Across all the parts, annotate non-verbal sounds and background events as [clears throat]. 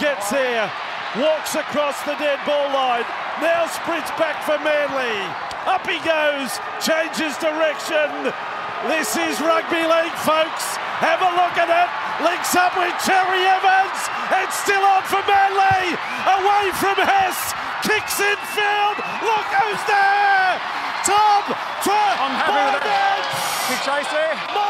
gets here, walks across the dead ball line, now sprints back for Manly. Up he goes, changes direction. This is rugby league, folks. Have a look at it. Links up with Cherry Evans. It's still on for Manly. Away from Hess. Kicks in field. Look who's there. Tom I'm happy with that. Big chase there.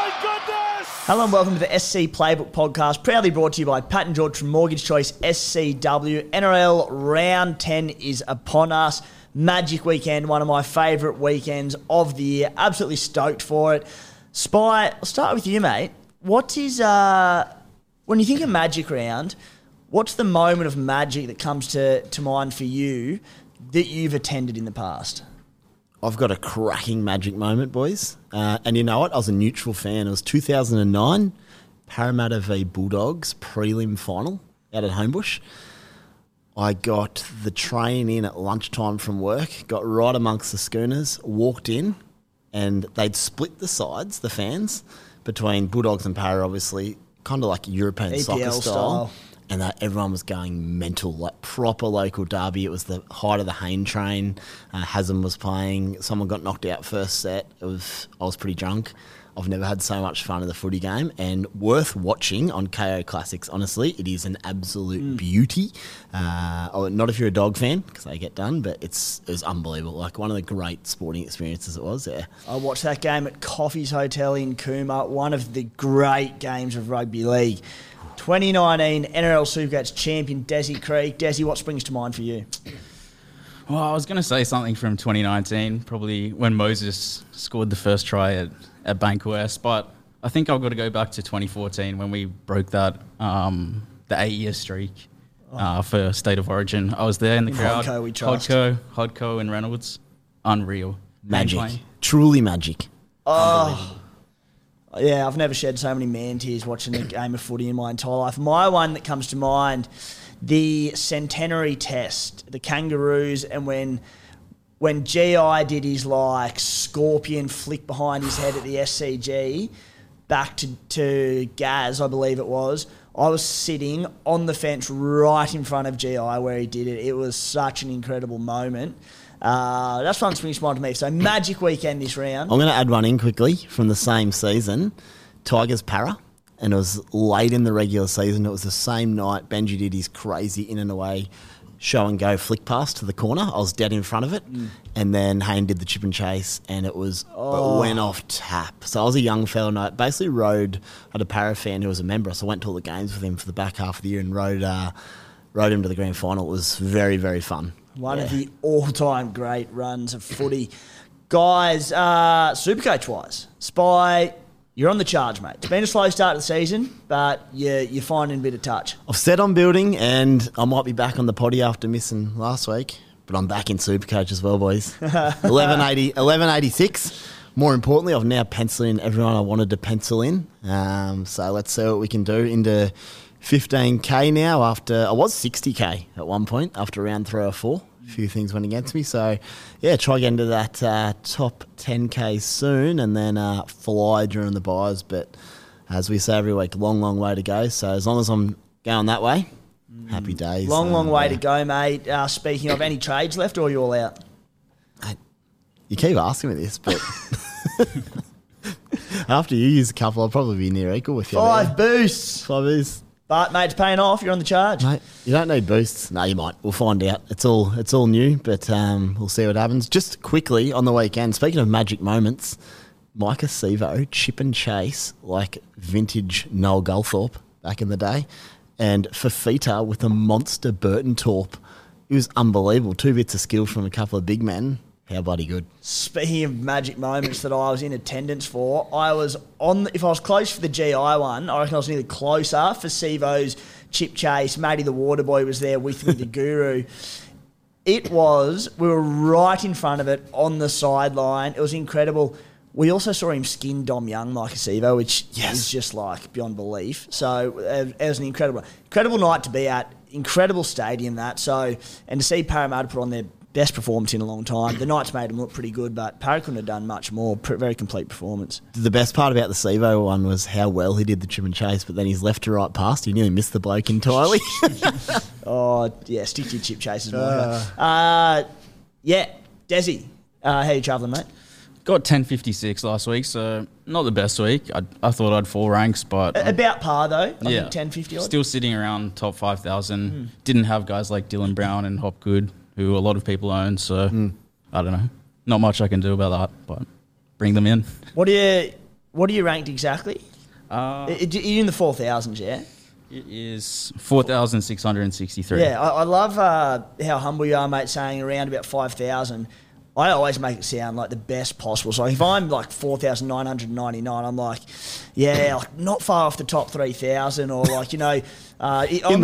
Hello and welcome to the SC Playbook Podcast, proudly brought to you by Pat and George from Mortgage Choice SCW. NRL Round 10 is upon us. Magic weekend, one of my favourite weekends of the year. Absolutely stoked for it. Spy, I'll start with you, mate. What is, uh, when you think of Magic Round, what's the moment of magic that comes to, to mind for you that you've attended in the past? I've got a cracking magic moment, boys. Uh, and you know what? I was a neutral fan. It was 2009, Parramatta v Bulldogs prelim final out at Homebush. I got the train in at lunchtime from work, got right amongst the schooners, walked in, and they'd split the sides, the fans, between Bulldogs and Para, obviously, kind of like European EPL soccer style. style. And uh, everyone was going mental, like proper local derby. It was the height of the Hayne train. Uh, was playing. Someone got knocked out first set. It was I was pretty drunk. I've never had so much fun in the footy game, and worth watching on KO Classics. Honestly, it is an absolute beauty. Uh, oh, not if you're a dog fan, because they get done, but it's it was unbelievable. Like one of the great sporting experiences it was. Yeah, I watched that game at Coffee's Hotel in Cooma, one of the great games of rugby league. 2019 NRL Supercoach champion Desi Creek. Desi, what springs to mind for you? Well, I was going to say something from 2019, probably when Moses scored the first try at, at Bankwest, but I think I've got to go back to 2014 when we broke that um, the eight year streak uh, for State of Origin. I was there in the In crowd. Hodco we trust. Hodco, Hodco and Reynolds. Unreal. magic, truly magic. Yeah, I've never shed so many man tears watching a game of footy in my entire life. My one that comes to mind, the centenary test, the Kangaroos, and when when GI did his like scorpion flick behind his head at the SCG, back to, to Gaz, I believe it was. I was sitting on the fence right in front of GI where he did it. It was such an incredible moment. Uh, that's one springs to mind to me. So magic weekend this round. I'm going to add one in quickly from the same season. Tigers Para. And it was late in the regular season. It was the same night Benji did his crazy in and away show and go flick pass to the corner. I was dead in front of it. And then Hayne did the chip and chase and it was it went off tap. So I was a young fella and I basically rode I had a para fan who was a member, so I went to all the games with him for the back half of the year and rode uh, rode him to the grand final. It was very, very fun. One of the all-time great runs of footy. Guys, uh, Supercoach wise, Spy, you're on the charge, mate. It's been a slow start to the season, but you, you're finding a bit of touch. I've set on building, and I might be back on the potty after missing last week. But I'm back in Supercoach as well, boys. [laughs] 1180, 1186. More importantly, I've now penciled in everyone I wanted to pencil in. Um, so let's see what we can do into 15k now. After I was 60k at one point after round three or four. Few things went against me, so yeah, try get into that uh, top 10k soon, and then uh, fly during the byes. But as we say every week, long, long way to go. So as long as I'm going that way, happy days. Long, Um, long way yeah. to go, mate. Uh, speaking of any trades left, or are you all out? You keep asking me this, but [laughs] After you use a couple, I'll probably be near equal with you. Five boosts. Five is. But, mate, it's paying off. You're on the charge. Mate, you don't need boosts. No, you might. We'll find out. It's all it's all new, but um, we'll see what happens. Just quickly on the weekend. Speaking of magic moments, Maika Sivo chip and chase like vintage Noel Goldthorpe back in the day, and Fifita with a monster Burton Torp. It was unbelievable. Two bits of skill from a couple of big men. How bloody good. Speaking of magic moments that I was in attendance for, I was on. If I was close for the GI one, I reckon I was nearly closer for Sivo's chip chase. Matty the water boy was there with me, the [laughs] guru. It was. We were right in front of it on the sideline. It was incredible. We also saw him skin Dom Young, Maika Sivo, which Yes. is just like beyond belief. So it was an incredible, incredible night to be at. Incredible stadium that. So and to see Parramatta put on their best performance in a long time. The Knights made him look pretty good, but Parra couldn't have done much more. Pr- very complete performance. The best part about the Sivo one was how well he did the chip and chase, but then his left to right pass, he nearly missed the bloke entirely. [laughs] [laughs] Oh yeah, stick to your chip chases, Maika. Uh, yeah, Desi, uh, how you travelling, mate? Got 1056 last week, so not the best week. I, I thought I'd fall ranks, but A- About par though. I yeah, think ten fifty odd. Still sitting around top 5,000. Didn't have guys like Dylan Brown and Hopgood, who a lot of people own, so I don't know. Not much I can do about that, but bring them in. What are you? What are you ranked exactly? Uh, You're in the four thousands, yeah. it is 4,663. Yeah, I, I love uh, how humble you are, mate. Saying around about five thousand. I always make it sound like the best possible. So if I'm like four thousand nine hundred ninety nine, I'm like, yeah, like not far off the top three thousand, or like you know, uh, [laughs] in the I'm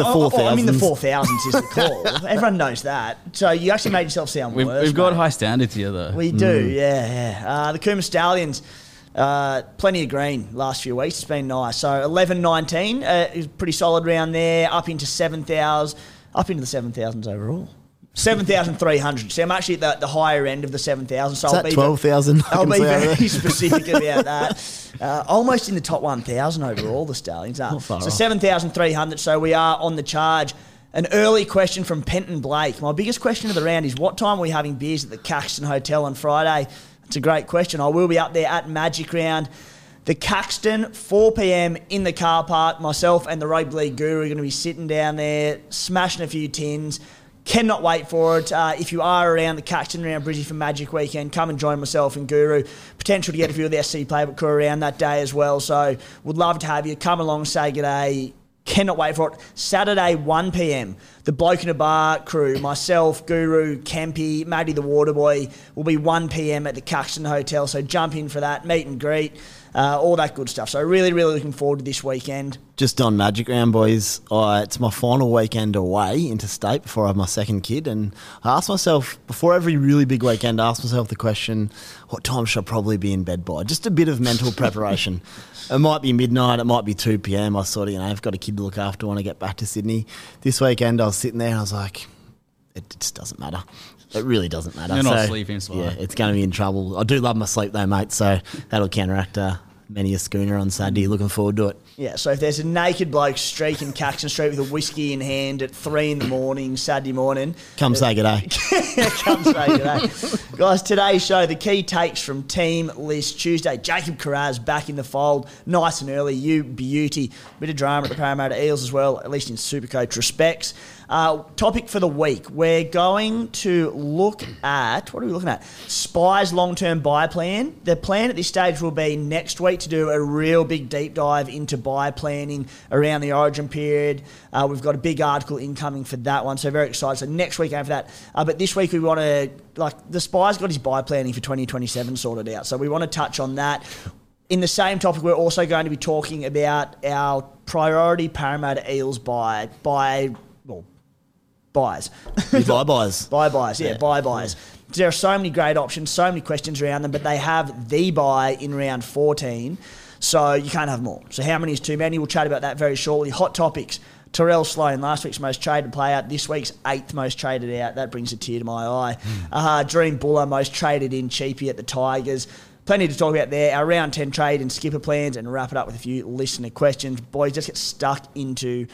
in the 4,000s. is the [laughs] call. Everyone knows that. So you actually made yourself sound We've, worse. we've got mate. high standards here, though. We do, yeah, yeah. Uh, the Cooma Stallions, uh, plenty of green last few weeks. It's been nice. So 11 19 uh, is pretty solid round there, up into 7,000, up into the 7,000s overall. 7,300. So I'm actually at the, the higher end of the 7,000. So Is I'll be 12,000? I I'll be very [laughs] specific about [laughs] that. Uh, almost in the top 1,000 overall, the Stallions are. So 7,300. So we are on the charge. An early question from Penton Blake. My biggest question of the round is what time are we having beers at the Caxton Hotel on Friday? It's a great question. I will be up there at Magic Round. The Caxton, 4 p.m. in the car park. Myself and the Rugby League Guru are going to be sitting down there, smashing a few tins. Cannot wait for it. Uh, if you are around the Caxton, around Bridgie for Magic Weekend, come and join myself and Guru. Potential to get a few of the SC Playbook crew around that day as well. So would love to have you. Come along, say good day. Cannot wait for it. Saturday, 1 p.m. The Bloke in a Bar crew, myself, Guru, Kempy, Maddie the Waterboy, will be 1 p.m. at the Caxton Hotel. So jump in for that, meet and greet, uh, all that good stuff. So really, really looking forward to this weekend. Just on Magic Round, boys, uh, it's my final weekend away interstate before I have my second kid. And I asked myself, before every really big weekend, I asked myself the question, what time should I probably be in bed by? Just a bit of mental preparation. [laughs] It might be midnight, it might be 2 p.m. I sort of, you know, I've got a kid to look after when I get back to Sydney. This weekend, I was sitting there and I was like, it just doesn't matter. It really doesn't matter. You're not sleeping smart. Yeah, it's going to be in trouble. I do love my sleep though, mate, so that'll counteract uh, many a schooner on Saturday. Looking forward to it. Yeah, so if there's a naked bloke streaking Caxton Street with a whiskey in hand at three in the morning, Saturday morning, Come say good day. [laughs] come say today. Guys, today's show, the key takes from Team List Tuesday. Jacob Kiraz back in the fold, nice and early, you beauty. Bit of drama at the Parramatta Eels as well, at least in Supercoach respects. Uh, topic for the week, we're going to look at, what are we looking at? Spies long-term bye plan. The plan at this stage will be next week to do a real big deep dive into bye planning around the origin period. Uh, we've got a big article incoming for that one, so very excited. So next week after that. Uh, but this week we want to, like, the Spies got his bye planning for 2027 sorted out. So we want to touch on that. In the same topic, we're also going to be talking about our priority Parramatta Eels buy, buy, buys. [laughs] Bye byes. [laughs] Buy buys, yeah, Yeah. buy buys. There are so many great options, so many questions around them, but they have the bye in round 14, so you can't have more. So how many is too many? We'll chat about that very shortly. Hot topics. Tyrell Sloan, last week's most traded player, this week's eighth most traded out. That brings a tear to my eye. Uh, Jahream Bula, most traded in, cheapy at the Tigers. Plenty to talk about there. Our round 10 trade and skipper plans, and wrap it up with a few listener questions. Boys, just get stuck into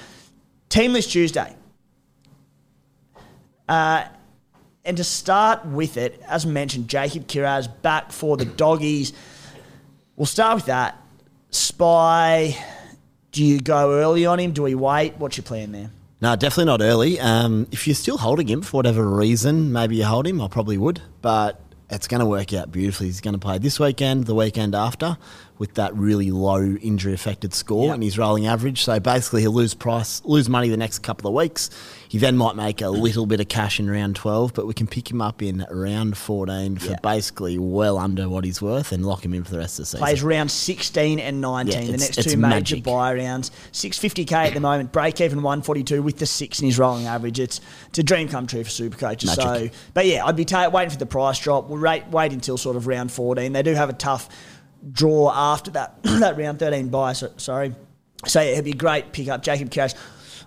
Team List Tuesday. Uh, and to start with it, as mentioned, Jacob Kiraz back for the doggies. we'll start with that. Spy, do you go early on him? Do we wait? What's your plan there? No, definitely not early. Um, if you're still holding him for whatever reason, maybe you hold him. I probably would, but it's going to work out beautifully. He's going to play this weekend, the weekend after, with that really low injury affected score Yep. and his rolling average. So basically, he'll lose price, lose money the next couple of weeks. He then might make a little bit of cash in round 12, but we can pick him up in round 14 for Yeah. basically well under what he's worth and lock him in for the rest of the season. Plays round 16 and 19, Yeah, the next two major magic. bye rounds. 650k at the moment, break even 142 with the six in his rolling average. It's, it's a dream come true for super coaches. So, but yeah, I'd be ta- waiting for the price drop. We'll wait, wait until sort of round 14. They do have a tough draw after that [clears throat] that round 13 bye. So, sorry. So it'd be a great pick up Jacob Cash.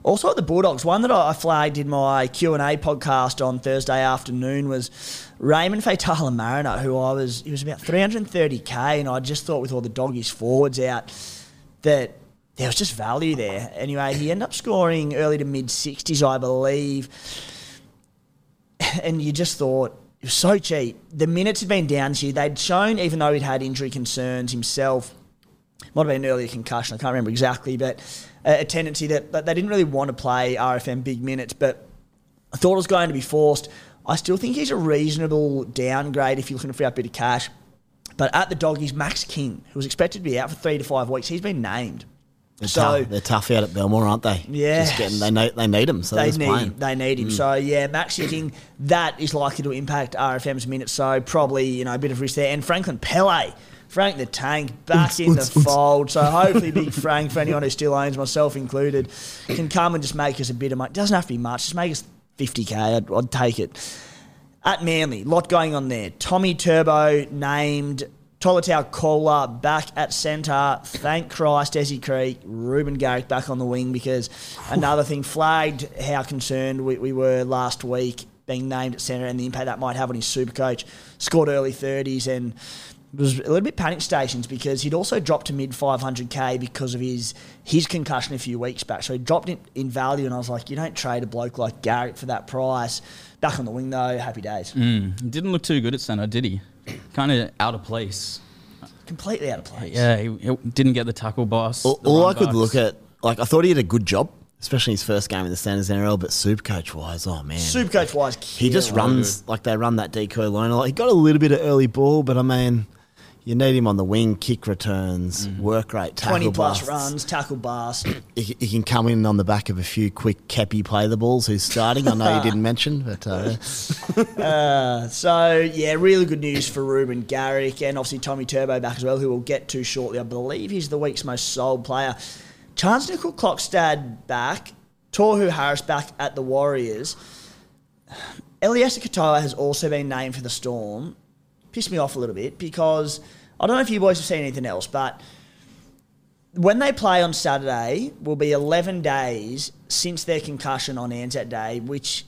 Also the Bulldogs, one that I flagged in my Q and A podcast on Thursday afternoon was Raymond Faitala-Mariner, who I was he was about 330k, and I just thought with all the doggies forwards out that there was just value there. Anyway, he ended up scoring early to mid 60s, I believe, and you just thought was so cheap. The minutes had been down this year. They'd shown, even though he'd had injury concerns himself, might have been an earlier concussion, I can't remember exactly, but a, a tendency that, that they didn't really want to play RFM big minutes, but I thought it was going to be forced. I still think he's a reasonable downgrade if you're looking to free up a bit of cash. But at the doggies, Max King, who was expected to be out for three to five weeks, he's been named. They're, so tough. they're tough out at Belmore, aren't they? Yeah. Just getting, they, know, they need him, so they they're need playing. him. They need him. Hmm. So yeah, Max King, that is likely to impact RFM's minutes. So probably you know a bit of risk there. And Franklin Pele, Frank the Tank, back in the fold. So hopefully, Big [laughs] Frank, for anyone who still owns, myself included, can come and just make us a bit of money. Doesn't have to be much. Just make us fifty k. I'd, I'd take it. At Manly, lot going on there. Tommy Turbo named. Tolutau Koula back at centre. Thank Christ, Desi Creek. Reuben Garrick back on the wing because another thing flagged how concerned we, we were last week being named at centre and the impact that might have on his super coach. Scored early 30s and was a little bit panic stations because he'd also dropped to mid 500k because of his his concussion a few weeks back. So he dropped in, in value and I was like, you don't trade a bloke like Garrick for that price. Back on the wing though, happy days. Mm, didn't look too good at centre, did he? Kind of out of place. Completely out of place. Yeah, he, he didn't get the tackle boss. All, the all I run could backs. look at, like, I thought he did a good job, especially his first game in the Standards NRL, but super coach wise, oh man. Super coach wise, he just runs like they run that decoy line a lot. He got a little bit of early ball, but I mean, you need him on the wing, kick returns, work rate, tackle 20 plus busts. runs, tackle bust. He, he can come in on the back of a few quick Kepi play the balls who's starting. I know you didn't [laughs] mention, but uh, [laughs] Uh, so, yeah, really good news for Reuben Garrick and obviously Tommy Turbo back as well, who we'll get to shortly. I believe he's the week's most sold player. Chance Nickel Clockstad back. Tohu Harris back at the Warriors. [sighs] Eliesa Katoa has also been named for the Storm. Pissed me off a little bit because I don't know if you boys have seen anything else, but when they play on Saturday, will be 11 days since their concussion on Anzac Day, which,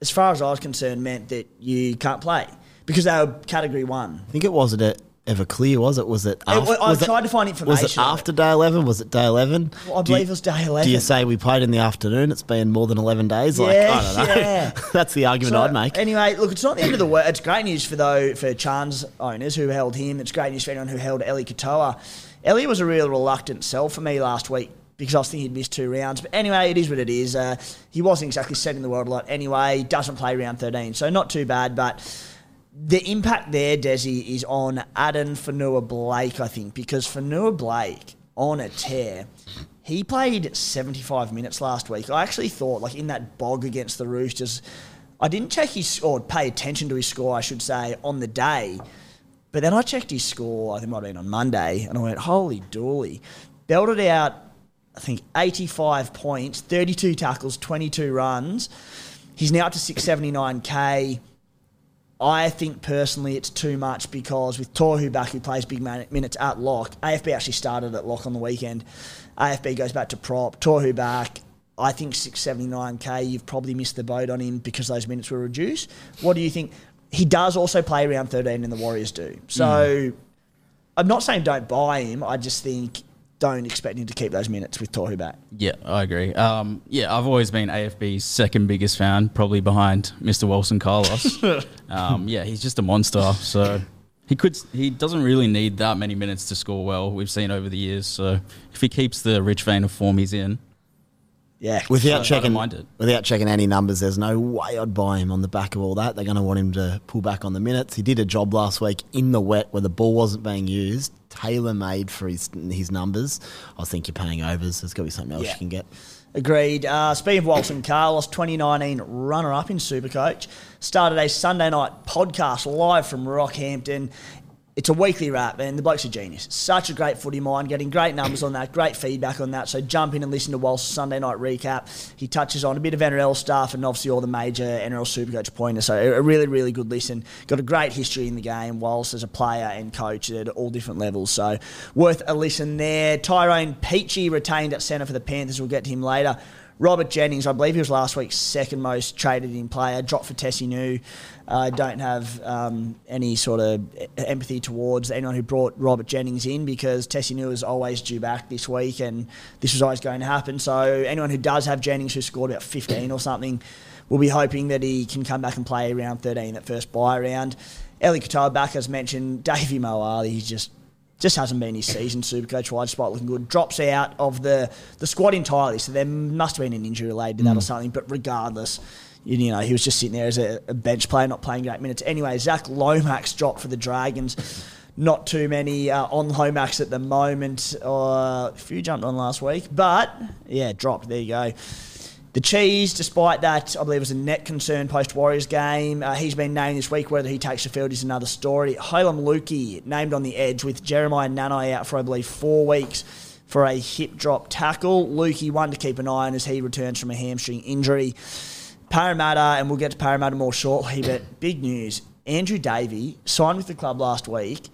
as far as I was concerned, meant that you can't play because they were Category 1. I think it wasn't it ever clear, was it? Was it? After, I was it- tried to find Was information it on it. after day eleven? Was it day eleven? Well, I Do you- believe it was day 11. Do you say we played in the afternoon? It's been more than eleven days. Like Yeah, I don't know. yeah. [laughs] That's the argument So, I'd make. Anyway, look, it's not the end of the world. It's great news for though for Chan's owners who held him. It's great news for anyone who held Ellie Katoa. Ellie was a real reluctant sell for me last week because I was thinking he'd missed two rounds. But anyway, it is what it is. Uh, he wasn't exactly setting the world a lot anyway. He doesn't play round 13, so not too bad. But the impact there, Desi, is on Addin Fonua-Blake, I think, because Fonua-Blake on a tear. He played 75 minutes last week. I actually thought, like in that bog against the Roosters, I didn't check his or pay attention to his score, I should say, on the day. But then I checked his score, I think it might have been on Monday, and I went, holy dooly. Belted out, I think, 85 points, 32 tackles, 22 runs. He's now up to 679k. I think personally it's too much because with Tohu back, who plays big man- minutes at lock, AFB actually started at lock on the weekend. AFB goes back to prop. Tohu back, I think 679k, you've probably missed the boat on him because those minutes were reduced. What do you think? He does also play around 13 and the Warriors do. So hmm. I'm not saying don't buy him, I just think don't expect him to keep those minutes with Tohu back. Yeah, I agree. Um, yeah, I've always been AFB's second biggest fan, probably behind Mr. Wilson Carlos. [laughs] um, yeah, he's just a monster. So he could. He doesn't really need that many minutes to score well. We've seen over the years. So if he keeps the rich vein of form he's in, Yeah. Without don't checking, without checking any numbers, there's no way I'd buy him on the back of all that. They're going to want him to pull back on the minutes. He did a job last week in the wet where the ball wasn't being used, tailor made for his his numbers. I think you're paying overs. There's got to be something else Yeah. you can get. Agreed. Uh, speaking of Walton Carlos, 2019 runner up in Supercoach, started a Sunday night podcast live from Rockhampton. It's a weekly wrap, and the bloke's a genius. Such a great footy mind, getting great numbers on that, great feedback on that. So jump in and listen to Walsh's Sunday night recap. He touches on a bit of NRL stuff and obviously all the major NRL Supercoach pointers. So a really, really good listen. Got a great history in the game, Walsh as a player and coach at all different levels. So worth a listen there. Tyrone Peachey retained at centre for the Panthers. We'll get to him later. Robert Jennings, I believe he was last week's second most traded in player, dropped for Tesi Niu. I don't have um, any sort of empathy towards anyone who brought Robert Jennings in because Tesi Niu is always due back this week and this was always going to happen. So anyone who does have Jennings who scored about 15 or something will be hoping that he can come back and play around 13 that first bye round. Eli Katoa back, as mentioned. Davey Moali, he's just just hasn't been his season. Supercoach wide spot looking good. Drops out of the, the squad entirely, so there must have been an injury related to that or something. But regardless, you, you know he was just sitting there as a, a bench player, not playing great minutes. Anyway, Zach Lomax dropped for the Dragons. Not too many uh, on Lomax at the moment. Uh, a few jumped on last week, but yeah, dropped. There you go. The Cheese, despite that, I believe was a net concern post Warriors game. Uh, he's been named this week. Whether he takes the field is another story. Heilum Luki named on the edge with Jeremiah Nanai out for, I believe, four weeks for a hip drop tackle. Luki, one to keep an eye on as he returns from a hamstring injury. Parramatta, and we'll get to Parramatta more shortly, but big news. Andrew Davey signed with the club last week,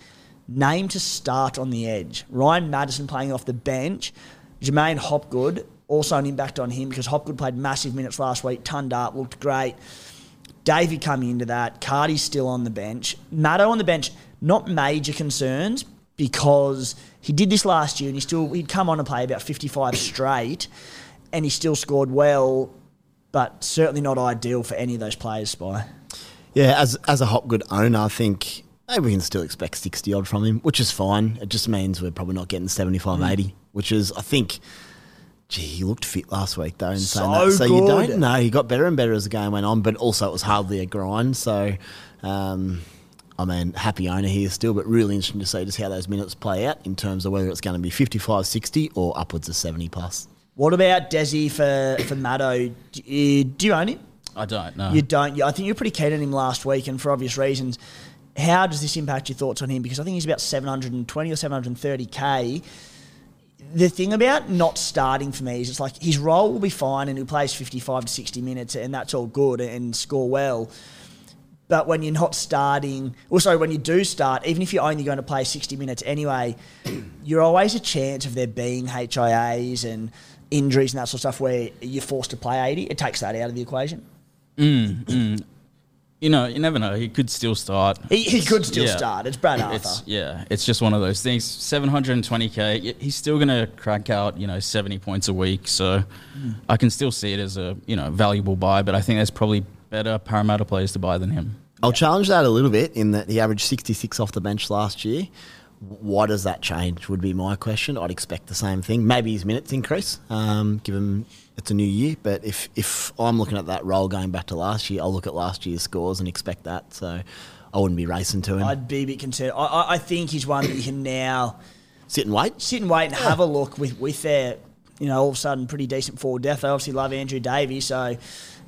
named to start on the edge. Ryan Matterson playing off the bench. Jermaine Hopgood, also an impact on him because Hopgood played massive minutes last week, turned up, looked great. Davey coming into that. Cardi's still on the bench. Maddo on the bench, not major concerns because he did this last year and he still he'd come on and play about 55 straight and he still scored well, but certainly not ideal for any of those players, Spy. Yeah, as as a Hopgood owner, I think maybe we can still expect 60 odd from him, which is fine. It just means we're probably not getting 75, mm. 80, which is, I think, gee, he looked fit last week, though, in saying So that. So you don't know. He got better and better as the game went on, but also it was hardly a grind. So, um, I mean, happy owner here still, but really interesting to see just how those minutes play out in terms of whether it's going to be 55, 60 or upwards of 70 plus. What about Desi for, for Maddo? Do you, do you own him? I don't know. You don't. I think you're pretty keen on him last week, and for obvious reasons. How does this impact your thoughts on him? Because I think he's about 720 or 730k. The thing about not starting for me is it's like his role will be fine and he plays 55 to 60 minutes and that's all good and score well. But when you're not starting, or sorry, when you do start, even if you're only going to play 60 minutes anyway, you're always a chance of there being HIAs and injuries and that sort of stuff where you're forced to play 80. It takes that out of the equation. Mm, mm. You know, you never know. He could still start. He, he could still Yeah. start. It's Brad Arthur. It's yeah, it's just one of those things. 720k. He's still going to crank out, you know, 70 points a week. So Hmm. I can still see it as a you know valuable buy. But I think there's probably better Parramatta players to buy than him. I'll challenge that a little bit in that he averaged 66 off the bench last year. Why does that change? Would be my question. I'd expect the same thing. Maybe his minutes increase, um, given it's a new year. But if if I'm looking at that role going back to last year, I'll look at last year's scores and expect that. So I wouldn't be racing to him. I'd be a bit concerned. I, I, I think he's one that you can now Sit and wait. sit and wait and have a look with, with their, you know, all of a sudden pretty decent forward depth. They obviously love Andrew Davies, so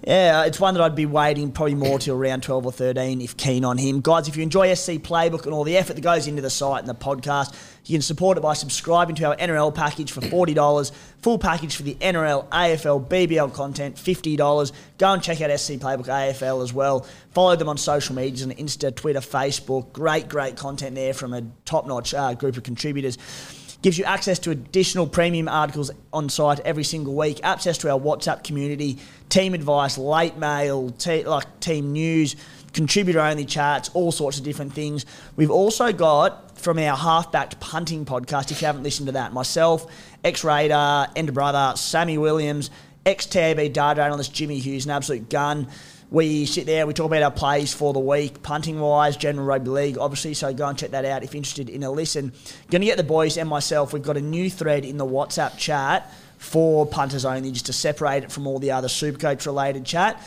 yeah, it's one that I'd be waiting probably more till around 12 or 13 if keen on him. Guys, if you enjoy SC Playbook and all the effort that goes into the site and the podcast, you can support it by subscribing to our NRL package for $40, full package for the NRL, AFL, BBL content, $50. Go and check out SC Playbook AFL as well. Follow them on social medias on Insta, Twitter, Facebook. Great, great content there from a top-notch uh, group of contributors gives you access to additional premium articles on site every single week, access to our WhatsApp community, team advice, late mail, te- like team news, contributor only chats, all sorts of different things. We've also got from our half-backed punting podcast, if you haven't listened to that, myself, ex-Raider, Ender Brother, Sammy Williams, ex-TAB Dard analyst Jimmy Hughes, an absolute gun. We sit there, we talk about our plays for the week, punting wise, general rugby league, obviously. So go and check that out if you're interested in a listen. Going to get the boys and myself. We've got a new thread in the WhatsApp chat for punters only, just to separate it from all the other Supercoach related chat.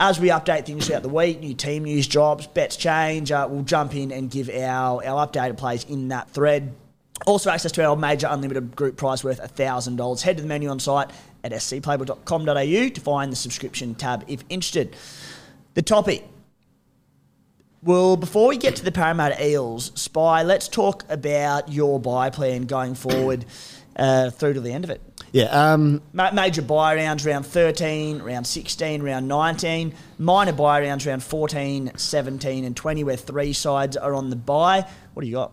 As we update things throughout the week, new team news drops, bets change, uh, we'll jump in and give our, our updated plays in that thread. Also, access to our major unlimited group prize worth $1,000. Head to the menu on site at scplaybook.com.au to find the subscription tab if interested. The topic. Well, before we get to the Parramatta Eels, Spy, let's talk about your bye plan going forward [clears throat] uh, through to the end of it. Yeah, um, Ma- Major bye rounds round 13, round 16, round 19. Minor bye rounds round 14, 17, and 20, where three sides are on the bye. What do you got?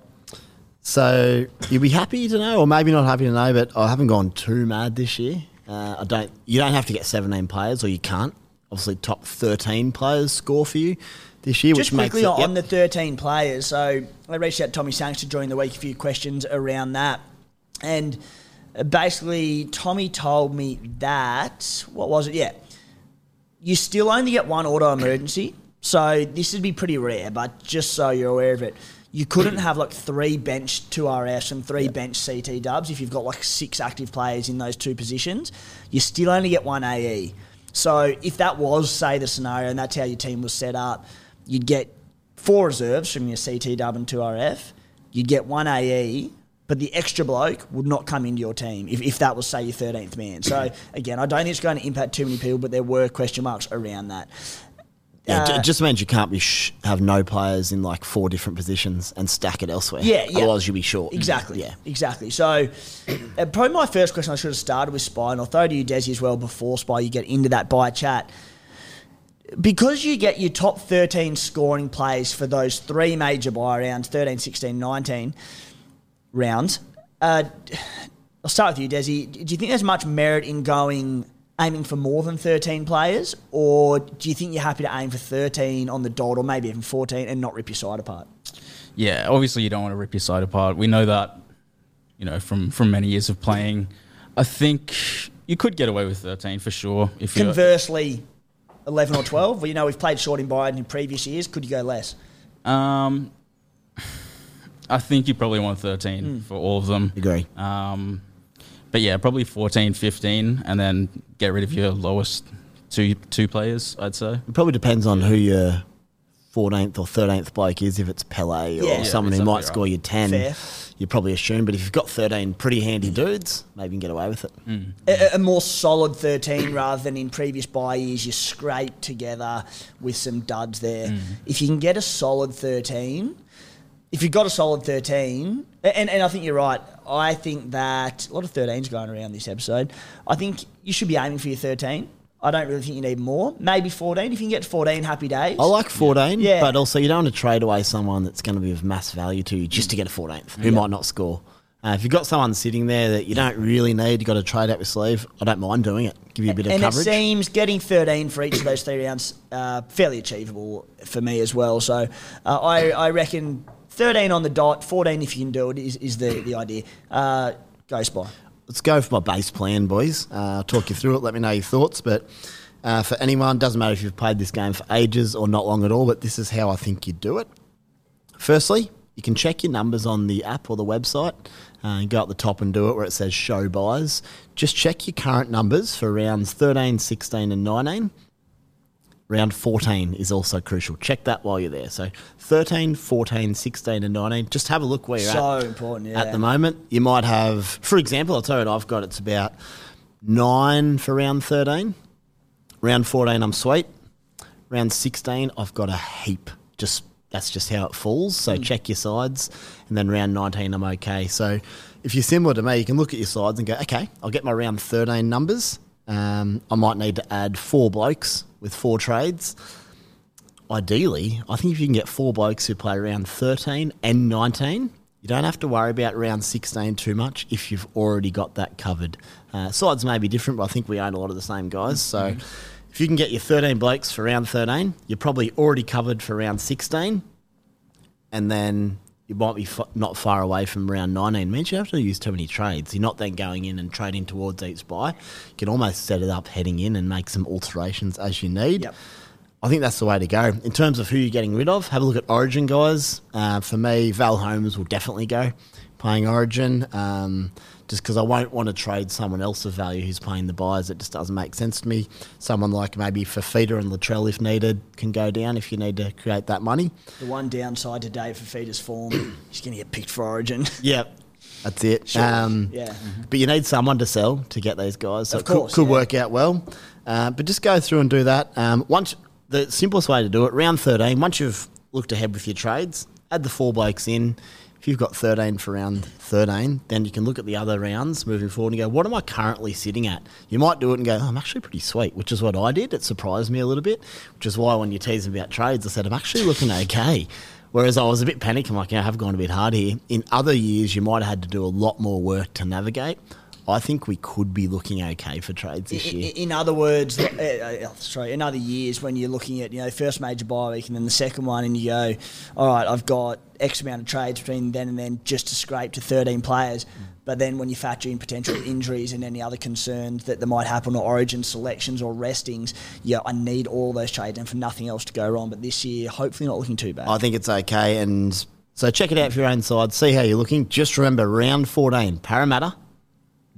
So you'll be happy to know, or maybe not happy to know, but I haven't gone too mad this year. Uh, I don't. You don't have to get 17 players, or you can't. Obviously, top 13 players score for you this year, Just which makes quickly it, on yep. the 13 players. So I reached out to Tommy Sanks to join the week, a few questions around that. And uh, basically, Tommy told me that, what was it? Yeah. You still only get one auto emergency. So this would be pretty rare, but just so you're aware of it. You couldn't have like three bench 2RS and three bench CT dubs if you've got like six active players in those two positions. You still only get one AE. So if that was, say, the scenario and that's how your team was set up, you'd get four reserves from your CT dub and 2RF. You'd get one AE, but the extra bloke would not come into your team if, if that was, say, your 13th man. So again, I don't think it's going to impact too many people, but there were question marks around that. Yeah, Uh, it just means you can't be sh- have no players in like four different positions and stack it elsewhere. Yeah, yeah. Otherwise, you'll be short. Exactly. Yeah. Exactly. So, uh, probably my first question I should have started with Spy, and I'll throw to you, Desi, as well, before Spy, you get into that buy chat. Because you get your top 13 scoring plays for those three major buy rounds 13, 16, 19 rounds. Uh, I'll start with you, Desi. Do you think there's much merit in going aiming for more than 13 players, or do you think you're happy to aim for 13 on the dot, or maybe even 14, and not rip your side apart? Yeah, obviously you don't want to rip your side apart. We know that, you know, from from many years of playing. I think you could get away with 13 for sure if you Conversely, 11 or 12, well, you know, we've played short in Biden in previous years. Could you go less? Um, I think you probably want 13 for all of them. Agree. Um, but yeah, probably 14, 15, and then get rid of your lowest two two players. I'd say. It probably depends on who your 14th or 13th bloke is. If it's Pele or Yeah. Yeah, someone who might right. score you 10, Fair. you probably assume. But if you've got 13 pretty handy dudes, maybe you can get away with it. A, a more solid 13 [coughs] rather than in previous bye years, you scrape together with some duds there. Mm. If you can get a solid 13, if you've got a solid 13, and, and I think you're right, I think that a lot of 13s going around this episode. I think you should be aiming for your 13. I don't really think you need more. Maybe 14. If you can get 14, happy days. I like 14, Yeah. but also you don't want to trade away someone that's going to be of mass value to you just to get a 14th who might not score. Uh, if you've got someone sitting there that you don't really need, you've got to trade out your sleeve, I don't mind doing it. Give you a bit of and coverage. it seems getting 13 for each of those three rounds uh, fairly achievable for me as well. So uh, I, I reckon 13 on the dot, 14 if you can do it is, is the, the idea. Uh, go spy. Let's go for my base plan, boys. Uh, talk you through it. Let me know your thoughts. But uh, for anyone, doesn't matter if you've played this game for ages or not long at all. But this is how I think you do it. Firstly, you can check your numbers on the app or the website. Uh, you go up the top and do it where it says show byes. Just check your current numbers for rounds 13, 16, and 19. Round 14 is also crucial. Check that while you're there. So 13, 14, 16, and 19. Just have a look where you're So at. important, yeah. At the moment, you might have, for example, I'll tell you what I've got. It's about nine for round 13. Round 14, I'm sweet. Round 16, I've got a heap. Just that's just how it falls. So hmm. check your sides, and then round 19, I'm okay. So if you're similar to me, you can look at your sides and go, okay, I'll get my round 13 numbers. Um, I might need to add four blokes with four trades. Ideally, I think if you can get four blokes who play round 13 and 19, you don't have to worry about round 16 too much if you've already got that covered. Uh, sides may be different, but I think we own a lot of the same guys. So if you can get your 13 blokes for round 13, you're probably already covered for round 16. And then you might be f- not far away from round 19. Means you have to use too many trades. You're not then going in and trading towards each buy. You can almost set it up heading in and make some alterations as you need. Yep. I think that's the way to go. In terms of who you're getting rid of, have a look at Origin guys. Uh, for me, Val Holmes will definitely go playing Origin. Um, just because I won't want to trade someone else of value who's playing the buyers. It just doesn't make sense to me. Someone like maybe Fifita and Latrell, if needed, can go down if you need to create that money. The one downside today for Fifita's form, [coughs] he's going to get picked for Origin. [laughs] Yep. That's it. Sure. Um, Yeah. But you need someone to sell to get these guys. So Of it could, course, could yeah. work out well. Uh, but just go through and do that. Um, once The simplest way to do it, round 13, once you've looked ahead with your trades, add the four blokes in. You've got 13 for round 13, then you can look at the other rounds moving forward and go, what am I currently sitting at? You might do it and go, oh, I'm actually pretty sweet, which is what I did. It surprised me a little bit, which is why when you tease about trades, I said, I'm actually looking okay. Whereas I was a bit panicked. I'm like, yeah, I have gone a bit hard here. In other years, you might have had to do a lot more work to navigate. I think we could be looking okay for trades this I- year. In other words, uh, uh, sorry, in other years when you're looking at you know first major bye week and then the second one, and you go, all right, I've got X amount of trades between then and then just to scrape to 13 players. But then when you factor in potential injuries and any other concerns that, that might happen or origin selections or restings, yeah, I need all those trades and for nothing else to go wrong. But this year, hopefully not looking too bad. I think it's okay. And so check it out for your own side. See how you're looking. Just remember, round 14, Parramatta,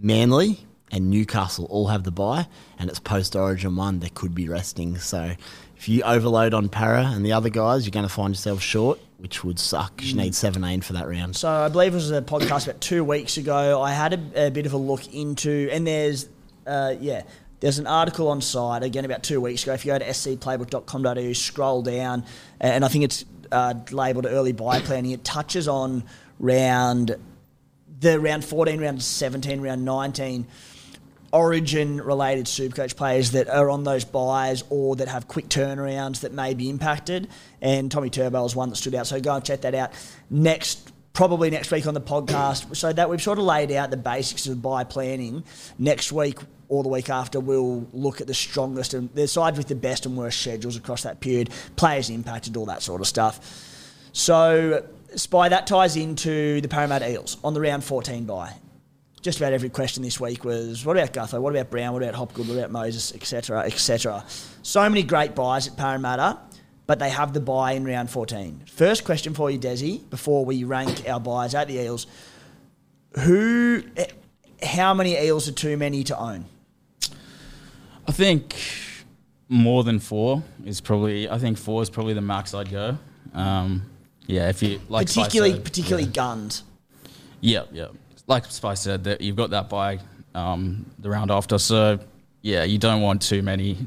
Manly, and Newcastle all have the bye, and it's post Origin one. There could be resting. So if you overload on Para and the other guys, you're going to find yourself short, which would suck. You need 17 for that round. So I believe it was a podcast about two weeks ago. I had a, a bit of a look into, and there's, uh, yeah, there's an article on site again about two weeks ago. If you go to scplaybook.com.au, scroll down, and I think it's uh, labelled early bye planning. It touches on round the round 14, round 17, round 19 origin related supercoach players that are on those byes or that have quick turnarounds that may be impacted. And Tommy Turbo is one that stood out. So go and check that out. Next, probably next week on the podcast. So that we've sort of laid out the basics of bye planning. Next week or the week after, we'll look at the strongest and the sides with the best and worst schedules across that period, players impacted, all that sort of stuff. So, Spy, that ties into the Parramatta Eels on the round 14 bye just about every question this week was what about Gutho, what about Brown, what about Hopgood, what about Moses, etc., etc. So many great buys at Parramatta, but they have the bye in round 14. First question for you, Desi, before we rank our buys at the Eels. Who, how many Eels are too many to own? I think more than four is probably. I think four is probably the max I'd go. Um, yeah, if you like particularly, said, particularly yeah. guns. Yeah, yeah. Like Spice said, that you've got that bye um, the round after. So yeah, you don't want too many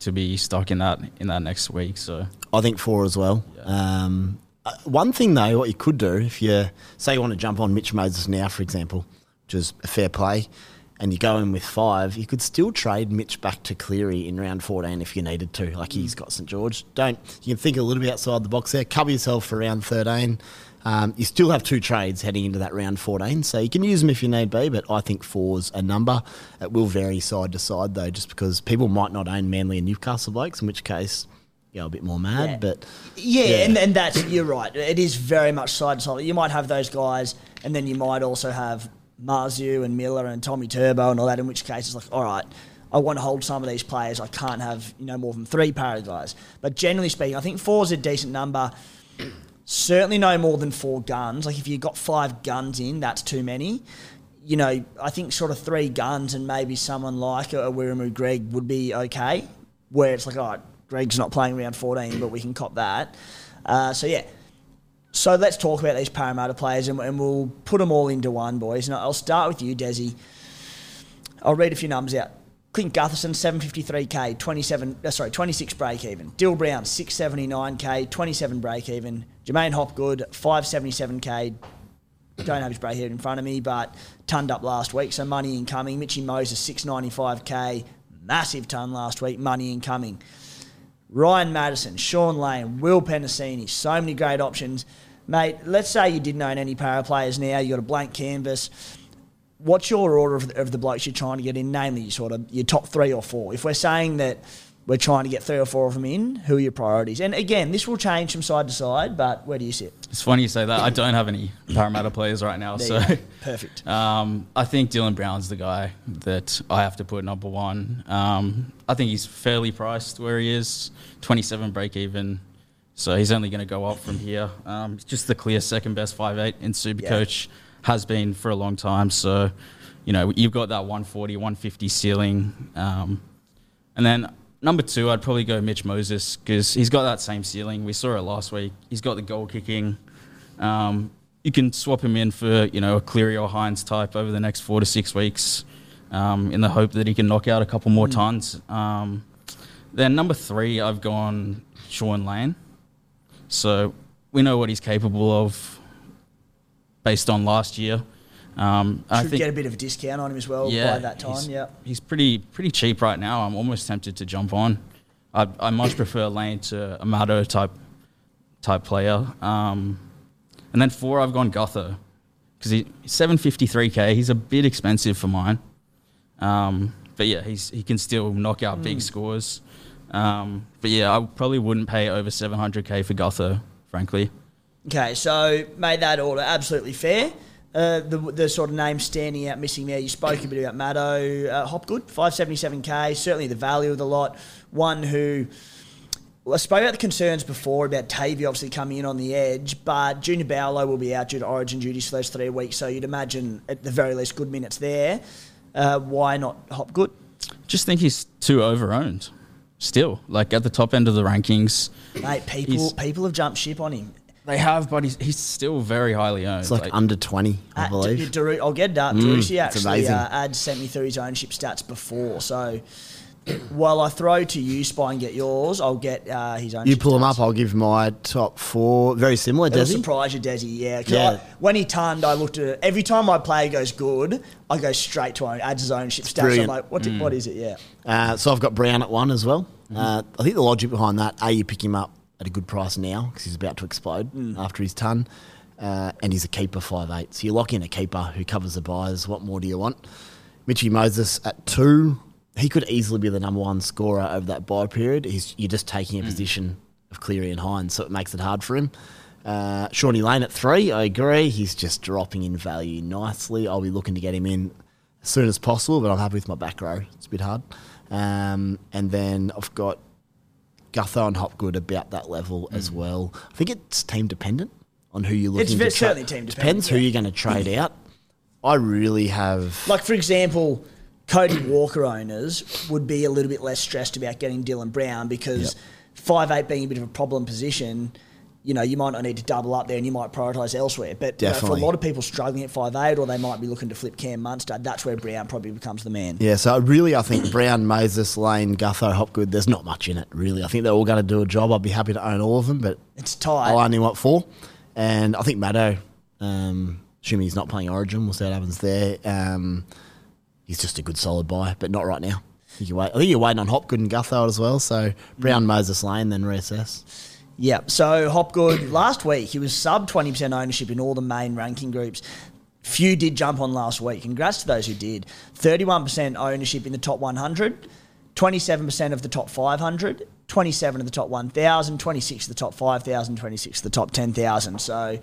to be stuck in that in that next week. So I think four as well. Um, uh, one thing though, what you could do if you say you want to jump on Mitch Moses now, for example, which is a fair play, and you go in with five, you could still trade Mitch back to Cleary in round fourteen if you needed to. Like he's got St George. Don't you can think a little bit outside the box there. Cover yourself for round thirteen. Um, you still have two trades heading into that round 14, so you can use them if you need be, but I think four's a number. It will vary side to side, though, just because people might not own Manly and Newcastle blokes, in which case, you go a bit more mad, Yeah. but Yeah, Yeah. And, and that's you're right. It is very much side to side. You might have those guys, and then you might also have Marzu and Miller and Tommy Turbo and all that. In which case, it's like, all right, I want to hold some of these players. I can't have you know more than three para guys. But generally speaking, I think four is a decent number. Certainly no more than four guns. Like if you've got five guns in, that's too many. You know, I think sort of three guns and maybe someone like a, a Wiremu Greig would be okay. Where it's like, all right, Greig's not playing round 14, but we can cop that. Uh, so yeah. So let's talk about these Parramatta players and, and we'll put them all into one, boys. And I'll start with you, Desi. I'll read a few numbers out. Clint Gutherson, 753k, 27, uh, sorry, 26 break even. Dill Brown, 679k, 27 break even. Jermaine Hopgood, 577k. Don't have his break even in front of me, but tonned up last week, so money incoming. Mitchy Moses, 695k, massive ton last week, money incoming. Ryan Matterson, Sean Lane, Will Penisini, so many great options. Mate, let's say you didn't own any para players now, you got a blank canvas. What's your order of the, of the blokes you're trying to get in, namely sort of your top three or four? If we're saying that we're trying to get three or four of them in. Who are your priorities? And again, this will change from side to side, but where do you sit? It's funny you say that. I don't have any Parramatta players right now, There so. Perfect. [laughs] Um, I think Dylan Brown's the guy that I have to put number one. Um, I think he's fairly priced where he is, 27 break even. So he's only going to go up from here. Um, just the clear second best 5'8 in Supercoach, has been for a long time. So, you know, you've got that 140, 150 ceiling. Um, and then number two, I'd probably go Mitch Moses because he's got that same ceiling. We saw it last week. He's got the goal kicking. Um, you can swap him in for you know a Cleary or Hynes type over the next four to six weeks, um, in the hope that he can knock out a couple more tons. Um, then number three, I've gone Sean Lane. So we know what he's capable of based on last year. Um, I Should think get a bit of a discount on him as well by that time. he's- Yeah. he's pretty pretty cheap right now. I'm almost tempted to jump on. I I much prefer Lane to Amato type type player. Um, and then four, I've gone Gutho because he 753k. He's a bit expensive for mine. Um, but yeah, he's he can still knock out Hmm. big scores. Um, but yeah, I probably wouldn't pay over 700k for Gutho, frankly. Okay, so made that order absolutely fair. Uh, the, the sort of name standing out missing there, you spoke a bit about Maddo. Uh, Hopgood, 577k, certainly the value of the lot. One who, well, I spoke about the concerns before about Davey obviously coming in on the edge, but Junior Paulo will be out due to origin duties for those three weeks, so you'd imagine at the very least good minutes there. Uh, why not Hopgood? Just think he's too over-owned. Still, like at the top end of the rankings, Mate, people He's- people have jumped ship on him. They have, but he's, he's still very highly owned. It's like, under 20, I At- believe. Daru- I'll get that. Mm, Darusi it's actually amazing. uh, had sent me through his ownership stats before. So while I throw to you, Spy, and get yours, I'll get uh, his own. You pull him up, I'll give my top four. Very similar, It'll Desi. surprise you, Desi. Yeah, 'Cause Yeah. I- when he turned, I looked at it. Every time my player goes good, I go straight to own, adds his ownership stats. I'm brilliant. like, what, Mm. what is it? Yeah. Uh, so I've got Brown at one as well. Uh, I think the logic behind that, A, you pick him up at a good price now because he's about to explode after his ton. Uh, and he's a keeper, 5'8". So you lock in a keeper who covers the buyers. What more do you want? Mitchy Moses at two. He could easily be the number one scorer over that bye period. He's, you're just taking a position of Cleary and Hynes, so it makes it hard for him. Uh, Shawnee Lane at three, I agree. He's just dropping in value nicely. I'll be looking to get him in as soon as possible, but I'm happy with my back row. It's a bit hard. Um, and then I've got Gutho and Hopgood about that level as well. I think it's team dependent on who you're looking It's to ve- tra- certainly team dependent, Depends who you're going to trade out. I really have. Like, for example, Cody Walker owners would be a little bit less stressed about getting Dylan Brown because five eight being a bit of a problem position, you know, you might not need to double up there and you might prioritise elsewhere. But you know, for a lot of people struggling at five eight or they might be looking to flip Cam Munster, that's where Brown probably becomes the man. Yeah, so really, I think Brown, Moses, Lane, Gutho, Hopgood, there's not much in it, really. I think they're all going to do a job. I'd be happy to own all of them, but It's tight. I'll only want four. And I think Maddo, um, assuming he's not playing Origin, we'll see what happens there. Um, he's just a good solid buy, but not right now. I think, you're wait- I think you're waiting on Hopgood and Gutho as well. So Brown, Moses, Lane, then reassess. Yeah. So Hopgood last week he was sub twenty percent ownership in all the main ranking groups. Few did jump on last week. Congrats to those who did. Thirty-one percent ownership in the top 100, 27 percent of the top 500, 27 of the top 1,000, 26 of the top 5,000, 26 of the top 10,000. So,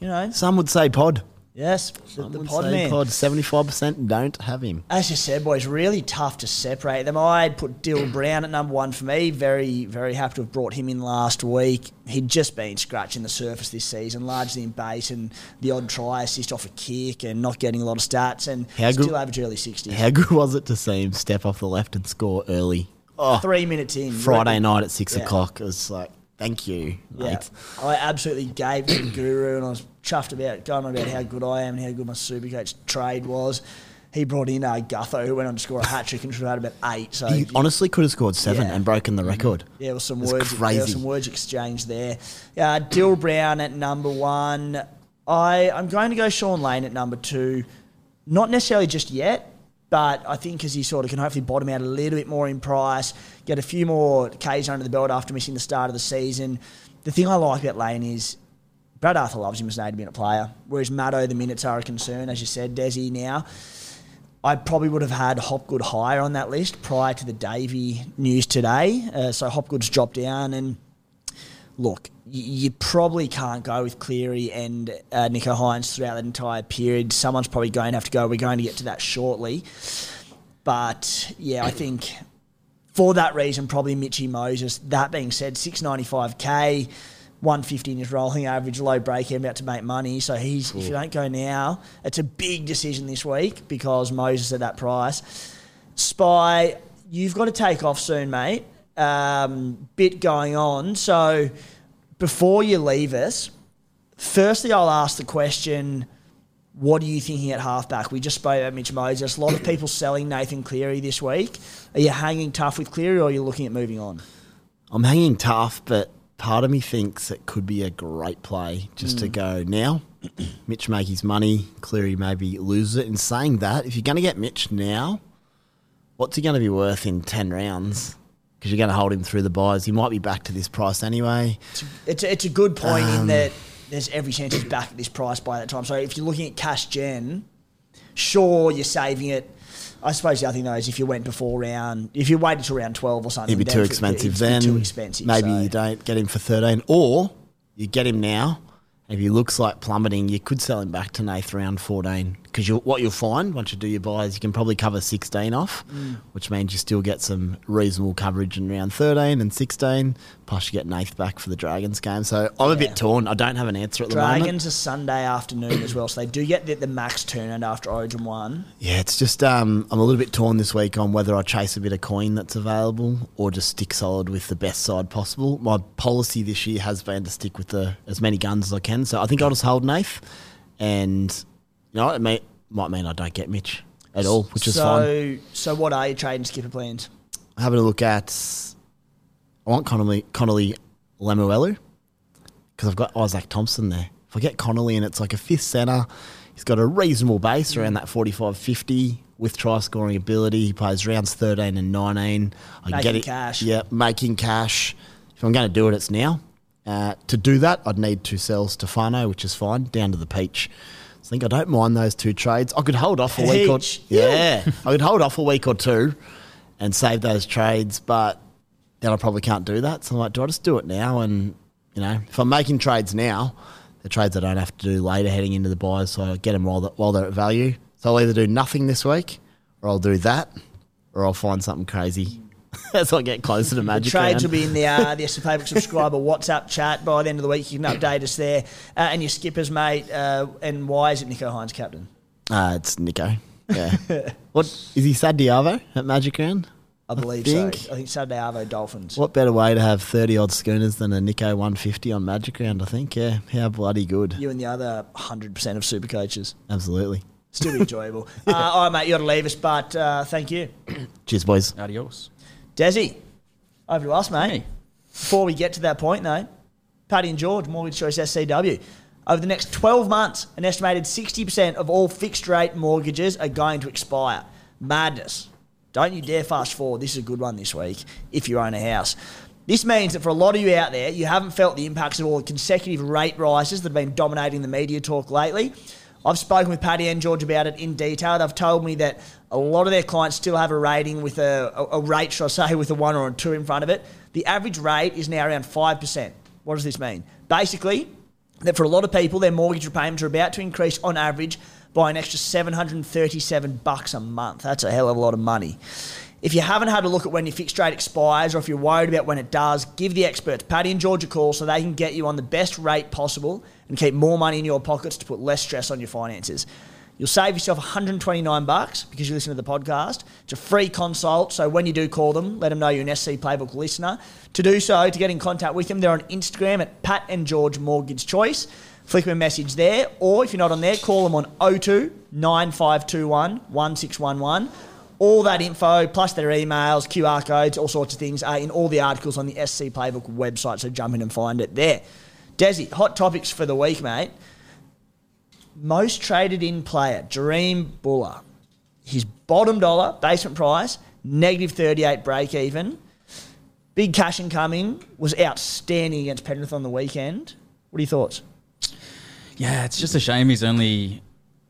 you know, Some would say pod. Yes, the, Some the would pod say man. pod. 75% don't have him. As you said, boys, really tough to separate them. I'd put Dill [clears throat] Brown at number one for me. Very, very happy to have brought him in last week. He'd just been scratching the surface this season, largely in base and the odd try assist off a kick and not getting a lot of stats and How good- still average early 60s. How good was it to see him step off the left and score early? Oh, Three minutes in. Friday night at six Yeah. o'clock. It was like, thank you, Yeah, mate. I absolutely gave to the [coughs] guru, and I was chuffed about going on about how good I am and how good my Supercoach trade was. He brought in uh, Gutho, who went on to score a hat trick and should have had about eight. So He honestly could have scored seven Yeah. and broken the record. Yeah, there was some It's words. There crazy. some words exchanged there. Uh, Dill Brown at number one. I I'm going to go Shaun Lane at number two. Not necessarily just yet, but I think as he sort of can hopefully bottom out a little bit more in price, get a few more Ks under the belt after missing the start of the season. The thing I like about Lane is Brad Arthur loves him as an 80 minute player, whereas Maddo, the minutes are a concern, as you said, Desi now. I probably would have had Hopgood higher on that list prior to the Davey news today. Uh, so Hopgood's dropped down, and look, you, probably can't go with Cleary and uh, Nicho Hynes throughout that entire period. Someone's probably going to have to go. We're going to get to that shortly. But yeah, I think for that reason, probably Mitchy Moses. That being said, 695k. 150 in his rolling average, low break, about to make money. So he's if you don't go now, it's a big decision this week because Moses at that price. Spy, you've got to take off soon, mate. Um, bit going on. So before you leave us, firstly, I'll ask the question. What are you thinking at halfback? We just spoke about Mitch Moses. A lot of people selling Nathan Cleary this week. Are you hanging tough with Cleary or are you looking at moving on? I'm hanging tough, but part of me thinks it could be a great play just to go now. [clears throat] Mitch make his money, Cleary maybe loses it. In saying that, if you're going to get Mitch now, what's he going to be worth in 10 rounds? Because you're going to hold him through the byes. He might be back to this price anyway. It's a, it's a good point Um, in that there's every chance he's back at this price by that time. So if you're looking at cash gen, sure you're saving it. I suppose the other thing though is if you went before round, if you waited till round twelve or something, He'd be too expensive it'd be then. Too expensive. Maybe so- you don't get him for 13. Or you get him now. If he looks like plummeting, you could sell him back to Nath round 14. Because what you'll find once you do your buys, you can probably cover 16 off, Mm. which means you still get some reasonable coverage in round 13 and 16. Plus, you get Nath back for the Dragons game. So I'm a bit torn. I don't have an answer at the moment. Dragons are Sunday afternoon as well, so they do get the, the max turnaround after Origin one. Yeah, it's just um, I'm a little bit torn this week on whether I chase a bit of coin that's available or just stick solid with the best side possible. My policy this year has been to stick with the as many guns as I can, so I think I'll just hold Nath, and you know it may, might mean I don't get Mitch at all, which is so, fine. So what are your trade and skipper plans? I'm having a look at, I want Connelly Connelly Lemuelu because I've got Isaac Thompson there. If I get Connelly and it's like a fifth centre, he's got a reasonable base around that 45 50 with try scoring ability. He plays rounds 13 and 19. I Making get it. cash. Yeah, making cash. If I'm going to do it, it's now. Uh, to do that, I'd need two cells to sell Stefano, which is fine, down to the peach. I think I don't mind those two trades. I could hold off a week or [laughs] yeah, I could hold off a week or two and save those trades, but then I probably can't do that. So I'm like, do I just do it now? And you know, if I'm making trades now, the trades I don't have to do later heading into the byes, so I get them while, the, while they're at value. So I'll either do nothing this week, or I'll do that, or I'll find something crazy as I get closer to Magic. The Trades Round. will be in the uh, [laughs] the SC Playbook subscriber WhatsApp chat by the end of the week. You can update us there. Uh, and your skippers, mate. Uh, and why is it Nicho Hynes captain? Uh, it's Nico. [laughs] Yeah. what is he? Sad Diavo at Magic Round? I believe think- so. I think Saturday Arvo Dolphins. What better way to have 30 odd schooners than a Nico 150 on Magic Round, I think. Yeah, how bloody good. You and the other 100% of super coaches. Absolutely. Still be enjoyable. [laughs] uh, all right, mate, you got to leave us, but uh, thank you. Cheers, boys. Adios. Desi, over to us, mate. Hey. Before we get to that point, though, Paddy and George, Mortgage Choice SCW. Over the next 12 months, an estimated 60% of all fixed rate mortgages are going to expire. Madness. Don't you dare fast forward. This is a good one this week if you own a house. This means that for a lot of you out there, you haven't felt the impacts of all the consecutive rate rises that have been dominating the media talk lately. I've spoken with Paddy and George about it in detail. They've told me that a lot of their clients still have a rating with a, a, a rate, should I say, with a one or a two in front of it. The average rate is now around 5%. What does this mean? Basically, that for a lot of people, their mortgage repayments are about to increase on average by an extra 737 bucks a month. That's a hell of a lot of money. If you haven't had a look at when your fixed rate expires or if you're worried about when it does, give the experts, Paddy and George, a call so they can get you on the best rate possible and keep more money in your pockets to put less stress on your finances. You'll save yourself 129 bucks because you listen to the podcast. It's a free consult, so when you do call them, let them know you're an SC Playbook listener. To do so, to get in contact with them, they're on Instagram at Pat and George Mortgage Choice. Flick them a message there, or if you're not on there, call them on 02 9521 1611. All that info, plus their emails, QR codes, all sorts of things, are in all the articles on the SC Playbook website, so jump in and find it there. Desi, hot topics for the week, mate. Most traded in player, Jahream Bula. His bottom dollar, basement price, negative 38 break even. Big cash incoming, was outstanding against Penrith on the weekend. What are your thoughts? Yeah, it's just a shame he's only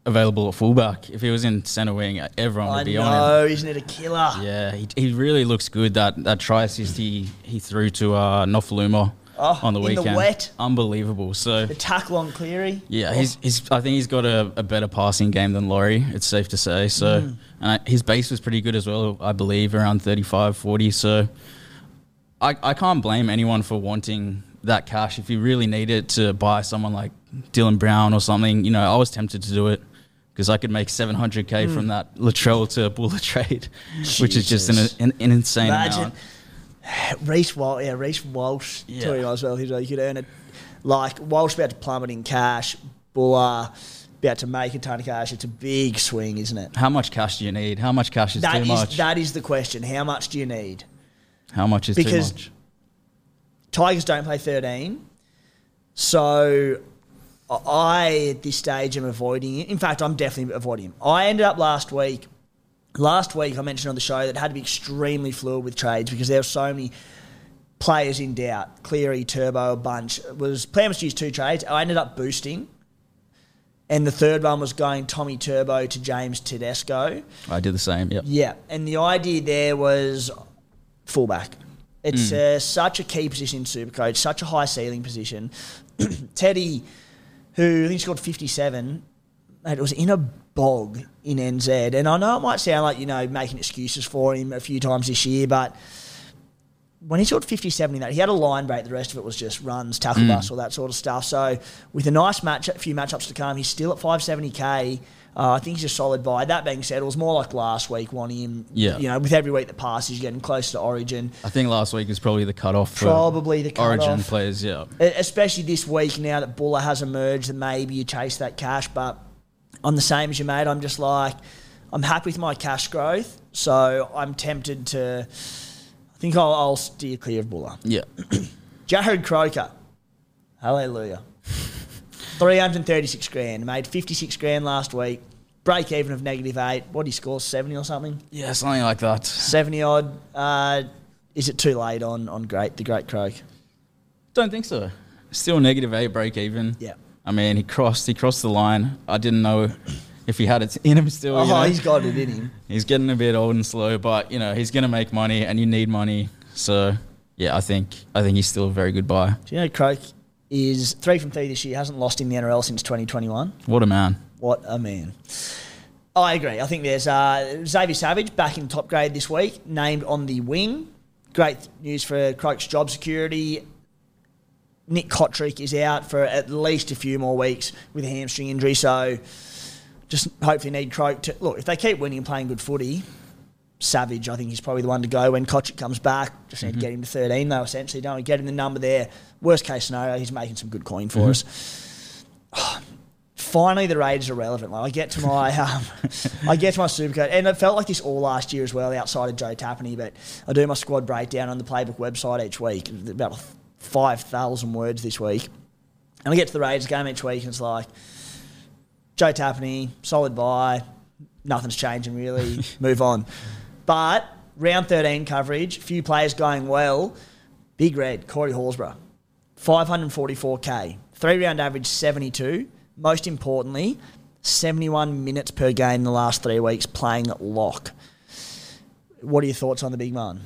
available at fullback. If he was in centre wing, everyone would I be on him. know, isn't it a killer? Yeah, he, he really looks good. That that try assist he, he threw to uh, Nofoaluma Oh, on the in the weekend, wet. unbelievable. So The tackle on Cleary. yeah, he's, he's I think he's got a, a better passing game than Laurie. It's safe to say. So Mm. and I, his base was pretty good as well. I believe around 35, 40. So I I can't blame anyone for wanting that cash if you really need it to buy someone like Dylan Brown or something. You know, I was tempted to do it. Because I could make 700k Mm. from that Latrell to Bula [laughs] trade, which is just an, an, an insane Imagine amount. Reece Walsh, yeah, Reece Walsh. Yeah. You as well, he's uh, like, you could earn it. Like Walsh about to plummet in cash. Bula about to make a ton of cash. It's a big swing, isn't it? How much cash do you need? How much cash is That too is much? that is the question. How much do you need? How much is because- too much? Tigers don't play 13. So I, at this stage, am avoiding it. In fact, I'm definitely avoiding him. I ended up last week. Last week, I mentioned on the show that it had to be extremely fluid with trades because there were so many players in doubt. Cleary, Turbo, a bunch. It was plan was to use two trades. I ended up boosting. And the third one was going Tommy Turbo to James Tedesco. I did the same. Yep. Yeah, and the idea there was fullback. It's uh, such a key position in Supercoach, such a high ceiling position. [clears throat] Teddy, who I think scored 57, mate, it was in a bog in NZ. And I know it might sound like, you know, making excuses for him a few times this year, but when he scored 57 in that, he had a line break. The rest of it was just runs, tackle bust, all that sort of stuff. So with a nice match, a few matchups to come, he's still at 570k. Uh, I think he's a solid buy. That being said, it was more like last week wanting him. Yeah. You know, with every week that passes, getting closer to Origin. I think last week was probably the cutoff for Probably the Origin cut-off. players. Yeah. Especially this week now that Bula has emerged, that maybe you chase that cash. But I'm the same as you, mate. I'm just like, I'm happy with my cash growth. So I'm tempted to, I think I'll, I'll steer clear of Bula. Yeah. [clears throat] Jarrod Croker. Hallelujah. [laughs] 336 grand. Made 56 grand last week. Break even of negative eight. What he score? 70 or something? Yeah, something like that. 70 odd. Uh, is it too late on, on great the great Croak? Don't think so. Still negative eight break even. Yeah. I mean, he crossed. He crossed the line. I didn't know if he had it in him still. Oh, you know? he's got it in him. He's getting a bit old and slow, but you know he's gonna make money, and you need money. So yeah, I think I think he's still a very good buy. Do you know Croak is three from three this year, hasn't lost in the NRL since 2021? What a man! What a man. I agree. I think there's uh, Xavier Savage back in top grade this week, named on the wing. Great news for Croak's job security. Nick Cotric is out for at least a few more weeks with a hamstring injury, so just hopefully need Croak to look. If they keep winning and playing good footy, Savage, I think he's probably the one to go when Kotrick comes back. Just need to get him to 13, though, essentially. Don't we get him the number there. Worst case scenario, he's making some good coin for us. [sighs] Finally, the Raiders are relevant. Like I get to my, [laughs] um, I get to my supercoach, and it felt like this all last year as well, outside of Joe Tapine. But I do my squad breakdown on the Playbook website each week, about five thousand words this week, and we get to the Raiders game each week, and it's like Joe Tapine, solid buy, nothing's changing really, [laughs] move on. But round thirteen coverage, few players going well. Big red, Corey Horsburgh, 544k, three round average 72. Most importantly, 71 minutes per game in the last three weeks playing lock. What are your thoughts on the big man?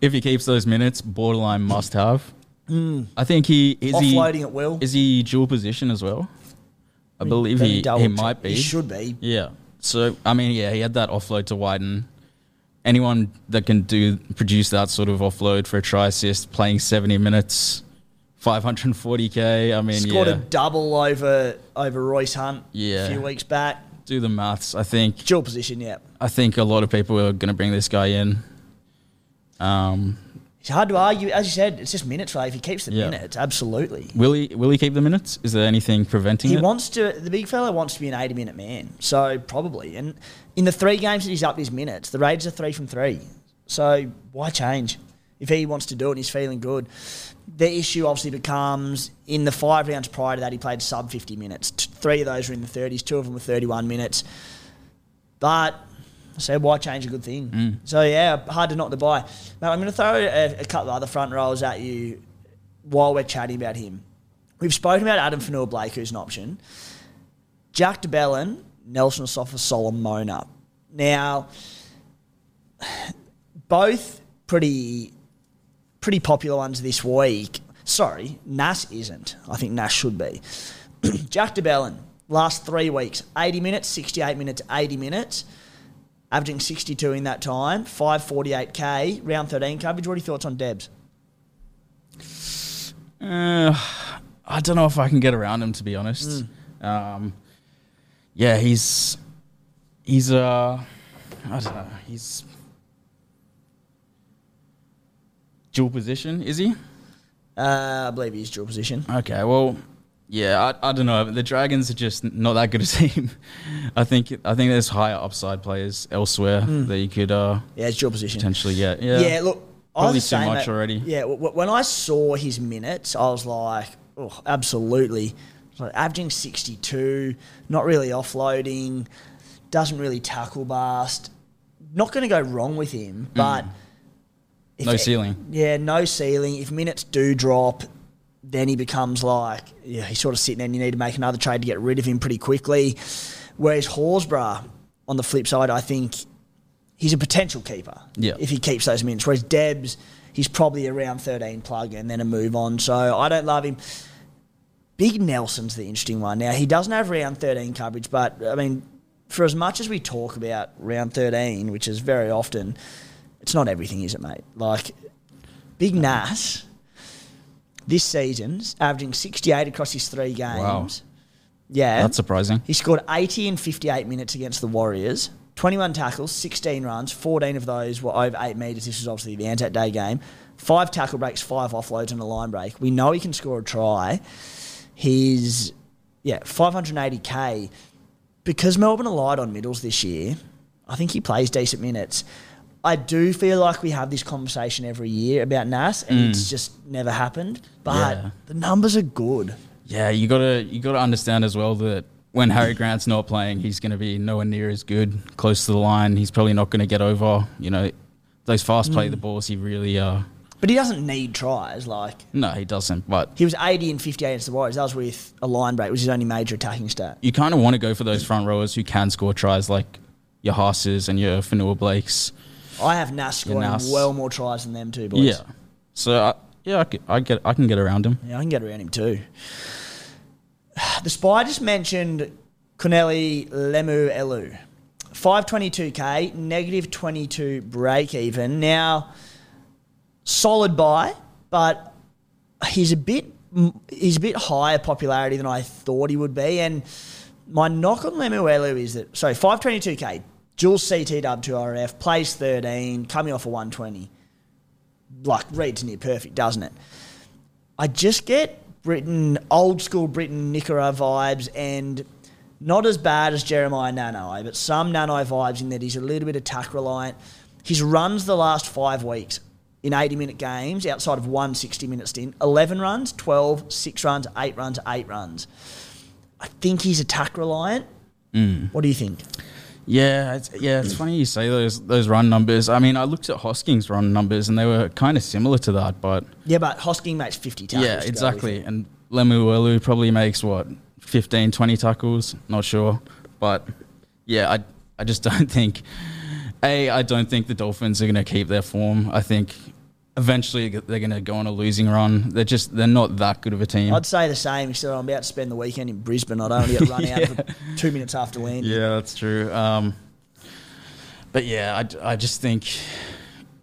If he keeps those minutes, borderline must have. I think he is Offloading he at will. is he dual position as well. I believe Let me he, he might be. He should be. Yeah. So I mean, yeah, he had that offload to widen. Anyone that can do produce that sort of offload for a try assist, playing seventy minutes, five hundred and forty k. I mean, Scored yeah, a double over over Royce Hunt Yeah. a few weeks back. do the maths. I think Dual position, yeah. I think a lot of people are going to bring this guy in. Um, It's hard to argue. As you said, it's just minutes, right? If he keeps the Yeah. minutes, absolutely. will he will he keep the minutes? Is there anything preventing him? He it? wants to. The big fella wants to be an eighty-minute man, so probably. And in the three games that he's up his minutes, the Raiders are three from three. So why change if he wants to do it and he's feeling good? The issue obviously becomes in the five rounds prior to that, he played sub fifty minutes. Three of those were in the thirties. Two of them were thirty-one minutes. But Said, why change a good thing? Mm. So yeah, hard to not to buy. Now I'm going to throw a, a couple of other front rows at you while we're chatting about him. We've spoken about Addin Fonua-Blake, who's an option. Jack de Belin, Nelson Asofa-Solomona. Now, both pretty pretty popular ones this week. Sorry, Nass isn't. I think Nass should be. [clears throat] Jack de Belin, last three weeks, 80 minutes, 68 minutes, 80 minutes, averaging 62 in that time, 548k, round 13 coverage. What are your thoughts on Debs? Uh, I don't know if I can get around him to be honest. Um, yeah, he's he's uh, I don't know, he's dual position, is he? Uh, I believe he's dual position. Okay, well, yeah, I, I don't know. The Dragons are just not that good a [laughs] team. I think I think there's higher upside players elsewhere that you could uh, Yeah, it's dual position. potentially get. Yeah, Yeah, look, I Probably too much mate. already. Yeah, when I saw his minutes, I was like, oh, absolutely. Like, averaging 62, not really offloading, doesn't really tackle bast. Not going to go wrong with him, but. Mm. No it- ceiling. Yeah, no ceiling. If minutes do drop, then he becomes like, yeah, he's sort of sitting there and you need to make another trade to get rid of him pretty quickly. Whereas Horsburgh, on the flip side, I think he's a potential keeper Yeah. if he keeps those minutes. Whereas Debs, he's probably around 13 plug and then a move on. So I don't love him. Big Nelson's the interesting one. Now, he doesn't have round 13 coverage, but I mean, for as much as we talk about round 13, which is very often, it's not everything, is it, mate? Like, Big Nas this season's averaging 68 across his three games. Wow. Yeah. that's surprising. He scored 80 in 58 minutes against the Warriors. 21 tackles, 16 runs, 14 of those were over 8 metres. This was obviously the Anzac Day game. Five tackle breaks, five offloads, and a line break. We know he can score a try. He's, yeah, 580k. Because Melbourne relied on middles this year, I think he plays decent minutes. I do feel like we have this conversation every year about Nas, and it's just never happened. But Yeah. the numbers are good. Yeah, you gotta you gotta understand as well that when Harry Grant's not playing, he's gonna be nowhere near as good. Close to the line, he's probably not gonna get over. You know, those fast Mm. play the balls. He really uh But he doesn't need tries. Like, no, he doesn't. But He was 80 and 58 against the Warriors. That was with a line break, which is his only major attacking stat. you kind of want to go for those front rowers who can score tries, like your Haas's and your Fonua-Blakes. I have Nas scoring Nas. well more tries than them two boys. Yeah. So uh, I, yeah, I get I can get around him. Yeah, I can get around him too. [sighs] The Spy just mentioned Connelly Lemuelu. 522k, negative 22 break even. Now, solid buy, but he's a bit he's a bit higher popularity than I thought he would be. And my knock on Lemuelu is that sorry, 522k, Jules CT dub 2RF, plays 13, coming off a 120. Like reads near perfect, doesn't it? I just get Britton, old school Britton Nikora vibes and not as bad as Jeremiah Nanai, eh, but some Nanai vibes in that he's a little bit attack reliant. His runs the last five weeks in 80 minute games outside of one 60 minute stint 11 runs, 12, 6 runs, 8 runs, 8 runs. I think he's attack reliant. Mm. What do you think? Yeah, it's, yeah, it's funny you say those those run numbers. I mean, I looked at Hosking's run numbers and they were kind of similar to that, but Yeah, but Hosking makes 50 tackles. yeah, exactly. And Lemuelu probably makes what 15, 20 tackles. Not sure, but yeah, I I just [laughs] don't think. A, I don't think the Dolphins are going to keep their form. I think eventually they're going to go on a losing run. They're just they're not that good of a team. I'd say the same. Except I'm about to spend the weekend in Brisbane. I don't want to get run out for [laughs] two minutes after landing. Yeah, that's true. Um, but yeah, I, I just think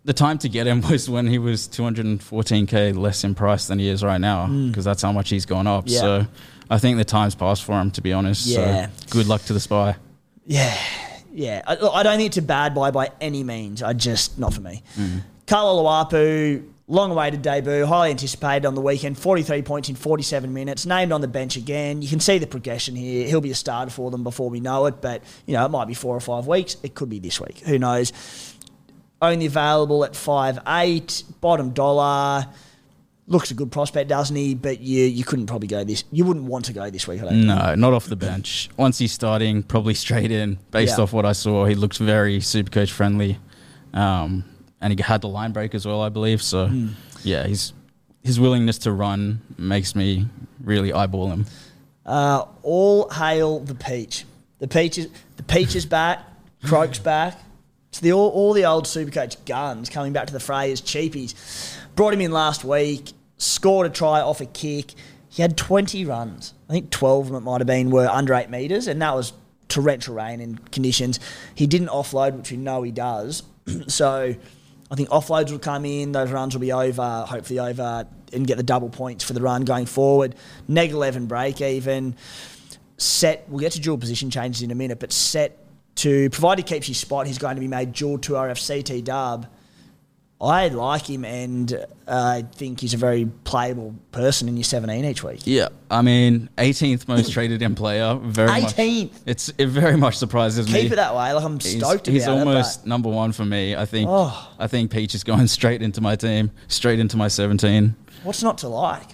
the time to get him [laughs] was when he was 214k less in price than he is right now because that's how much he's gone up. Hmm. Yeah. So I think the time's passed for him, to be honest. Yeah. So good luck to the spy. Yeah, yeah. I, I don't think it's a bad buy by any means. I just not for me. Mm. Carlo Luapu, long-awaited debut, highly anticipated on the weekend. Forty-three points in forty-seven minutes. Named on the bench again. You can see the progression here. He'll be a starter for them before we know it. But you know, it might be four or five weeks. It could be this week. Who knows? Only available at five eight, bottom dollar. Looks a good prospect, doesn't he? But you you couldn't probably go this. You wouldn't want to go this week. I don't think. No, not off the bench. Once he's starting, probably straight in. Based Yeah. off what I saw, he looked very super coach friendly, um, and he had the line break as well, I believe. So, Hmm. yeah, his his willingness to run makes me really eyeball him. Uh, all hail the peach. The peaches, the peaches back, Croak's back. It's the all, all the old Supercoach guns coming back to the fray as cheapies. Brought him in last week, scored a try off a kick. He had 20 runs. I think 12 of them it might have been were under eight metres, and that was torrential rain and conditions. He didn't offload, which we know he does. [clears throat] so I think offloads will come in, those runs will be over, hopefully over, and get the double points for the run going forward. Neg 11 break even. Set, we'll get to dual position changes in a minute, but set to, provide he keeps his spot, he's going to be made dual 2RF CT dub. I like him and uh, I think he's a very playable person in your 17 each week. Yeah, I mean, 18th most traded in player. Very 18th? Much, it's it very much surprises me. Keep it that way. Like I'm He's, stoked he's about almost it. number one for me. I think. Oh. I think Peach is going [laughs] straight into my team, straight into my 17. What's not to like?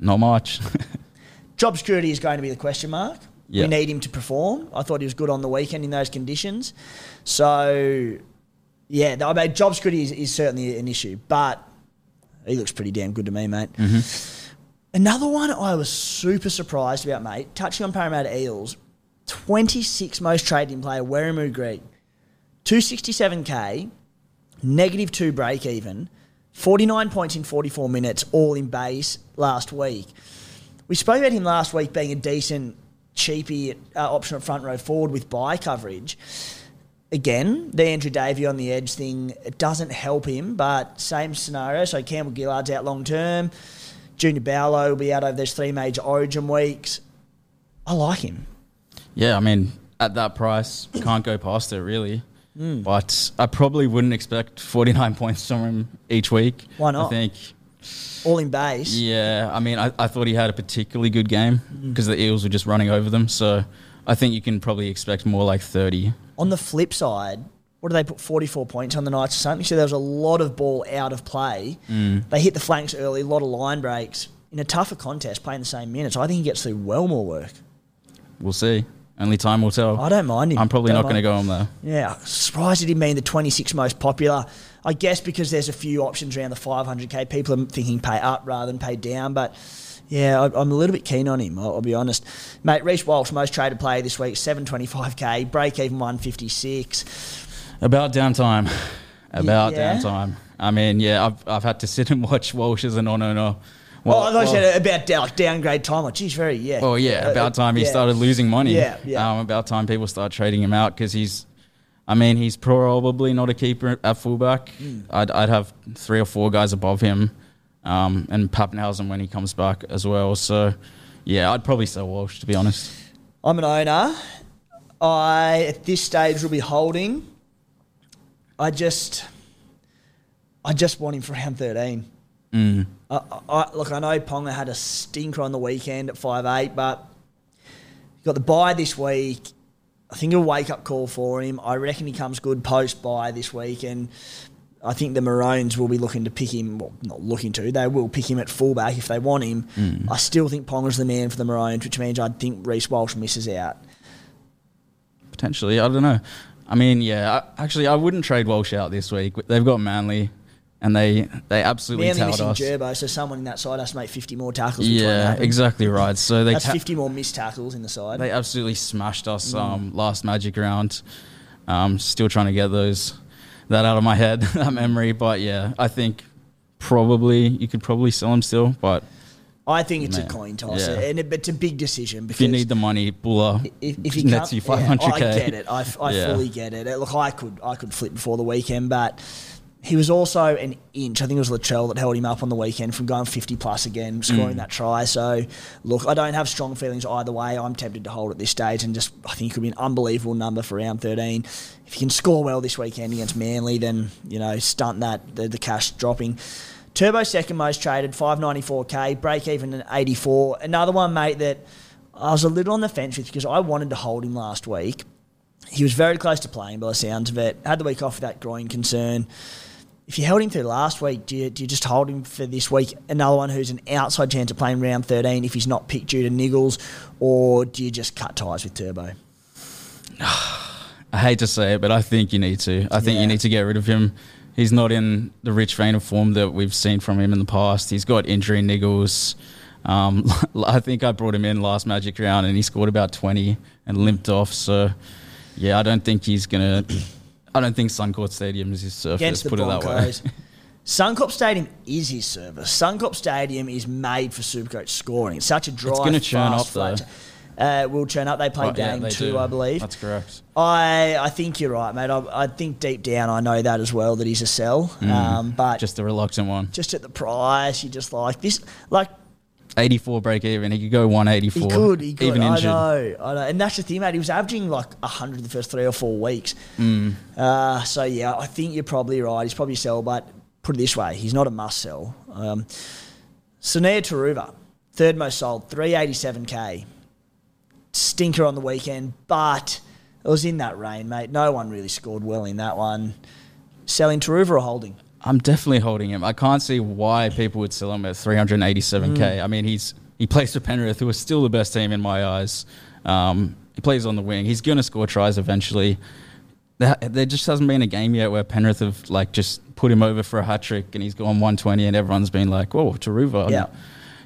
Not much. [laughs] Job security is going to be the question mark. Yeah. We need him to perform. I thought he was good on the weekend in those conditions. So, yeah, I mean, job security is, is certainly an issue, but he looks pretty damn good to me, mate. Another one I was super surprised about, mate, touching on Parramatta Eels, 26 most traded in player, Wiremu Greig. 267k, negative two break even, 49 points in 44 minutes, all in base last week. We spoke about him last week being a decent, cheapy uh, option at front row forward with bye coverage. Again, the Andrew Davey on the edge thing, it doesn't help him, but same scenario. So Campbell Gillard's out long term. Junior Paulo will be out over those three major origin weeks. I like him. yeah, I mean, at that price, can't go past it really. Hmm. But I probably wouldn't expect 49 [laughs] points from him each week. Why not? I think. All in base. Yeah, I mean, I, I thought he had a particularly good game Mm-hmm. because the Eels were just running over them. So I think you can probably expect more like 30. On the flip side, what do they put 44 points on the Knights or something? So there was a lot of ball out of play. Mm. They hit the flanks early, a lot of line breaks. In a tougher contest, playing the same minutes, I think he gets through well more work. We'll see. Only time will tell. I don't mind him. I'm probably Don't not going to go on there. Yeah, surprised it didn't mean the 26 most popular. I guess because there's a few options around the 500k. People are thinking pay up rather than pay down, but yeah, I- I'm a little bit keen on him. I'll, I'll be honest, mate. Reece Walsh, most traded player this week, 725k, break even 156. About downtime. About Yeah. downtime. I mean, yeah, I've, I've had to [laughs] sit and watch Walsh as a non-owner. Well, I thought you said about down, like downgrade time. Like, geez, very yeah. Well, yeah, Uh, about time he yeah. started losing money. Yeah, yeah. Um, about time people start trading him out because he's, I mean, he's probably not a keeper at fullback. Hmm. I'd, I'd have three or four guys above him, um, and Papenhuyzen when he comes back as well. So, yeah, I'd probably sell Walsh to be honest. I'm an owner. I at this stage will be holding. I just, I just want him for round thirteen. Mm. I, I, look, I know Ponga had a stinker on the weekend at five eight, but he got the bye this week. I think a wake up call for him. I reckon he comes good post bye this week, and I think the Maroons will be looking to pick him. Well, not looking to. They will pick him at fullback if they want him. Mm. I still think Ponga's the man for the Maroons, which means I think Reece Walsh misses out. Potentially, I don't know. I mean, yeah, I, actually, I wouldn't trade Walsh out this week. They've got Manly, and they they absolutely Manly missing us. Gerbo, so someone in that side has to make 50 more tackles. Yeah, exactly right. So they That's ta- 50 more missed tackles in the side. They absolutely smashed us Mm. um, last Magic round. Um, still trying to get those that out of my head, [laughs] that memory. But yeah, I think probably you could probably sell him still. But I think it's Man, a coin toss, yeah. and it, it's a big decision because if you need the money, Bula if, if you nets you five hundred k. I get it. I, I [laughs] Yeah. fully get it. Look, I could I could flip before the weekend, but he was also an inch. I think it was Latrell that held him up on the weekend from going 50 plus again, scoring Mm. that try. So, look, I don't have strong feelings either way. I'm tempted to hold at this stage, and just I think it could be an unbelievable number for round 13. If you can score well this weekend against Manly, then you know stunt that the, the cash dropping. Turbo second most traded, 594k, break even at 84. Another one, mate, that I was a little on the fence with because I wanted to hold him last week. He was very close to playing by the sounds of it. Had the week off with that groin concern. If you held him through last week, do you, do you just hold him for this week? Another one who's an outside chance of playing round 13 if he's not picked due to niggles, or do you just cut ties with Turbo? [sighs] I hate to say it, but I think you need to. I think Yeah. you need to get rid of him. He's not in the rich vein of form that we've seen from him in the past. He's got injury niggles. Um, [laughs] I think I brought him in last Magic round and he scored about 20 and limped off. So, yeah, I don't think he's going to. I don't think Suncorp Stadium is his surface, against the put it that way. Broncos. [laughs] Suncorp Stadium is his service. Suncorp Stadium is made for Supercoach scoring. It's such a dry, gonna churn fast up, though. Uh, will churn up. They play yeah, game they two, do. I believe. That's correct. I I think you're right, mate. I, I think deep down I know that as well that he's a sell. Um, but just, Mm. Just a reluctant one. Just at the price, you just like this. Like 84 break even. He could go 184. he could, he could. Even I injured. know, I know. And that's the thing, mate. He was averaging like hundred the first three or four weeks. Mm. Uh, so yeah, I think you're probably right. He's probably a sell, but put it this way, he's not a must sell. Um, Turuva, third most sold, 387k. Stinker on the weekend, but it was in that rain, mate. No one really scored well in that one. Selling Turuva or holding? I'm definitely holding him. I can't see why people would sell him at 387k. Mm. I mean, he's he plays for Penrith, who are still the best team in my eyes. Um, he plays on the wing. He's going to score tries eventually. There, there just hasn't been a game yet where Penrith have like just put him over for a hat trick and he's gone 120 and everyone's been like, "Whoa, Turuva." Yeah.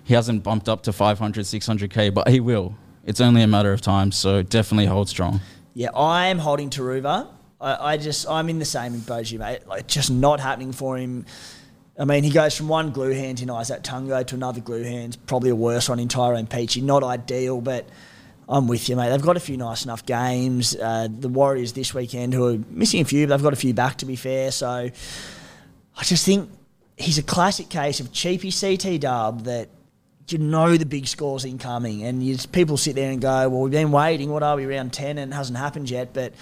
He hasn't bumped up to 500, 600k, but he will. It's only a matter of time. So definitely hold strong. Yeah, I am holding Turuva. I, I just I'm in the same boat you, mate. Like just not happening for him. I mean, he goes from one glue hand in Izack Tago to another glue hand. Probably a worse one in Tyrone Peachey. Not ideal, but I'm with you, mate. They've got a few nice enough games. Uh, the Warriors this weekend, who are missing a few, but they've got a few back to be fair. So I just think he's a classic case of cheapy CT dub that you know the big score's incoming, and you, people sit there and go, "Well, we've been waiting. What are we round ten, and it hasn't happened yet?" But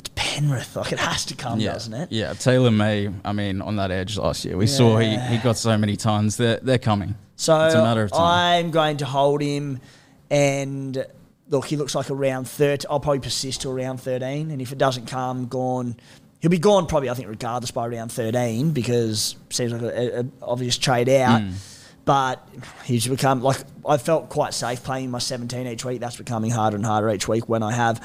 it's Penrith, like it has to come, yeah. doesn't it? Yeah, Taylor May. I mean, on that edge last year, we saw he, he got so many tons. They're they're coming. So it's a matter of time. I'm going to hold him, and look, he looks like around thirty. I'll probably persist to around thirteen, and if it doesn't come, gone. He'll be gone probably, I think, regardless by around thirteen because seems like a, a obvious trade out. Hmm. But he's become like I felt quite safe playing my 17 each week. That's becoming harder and harder each week when I have.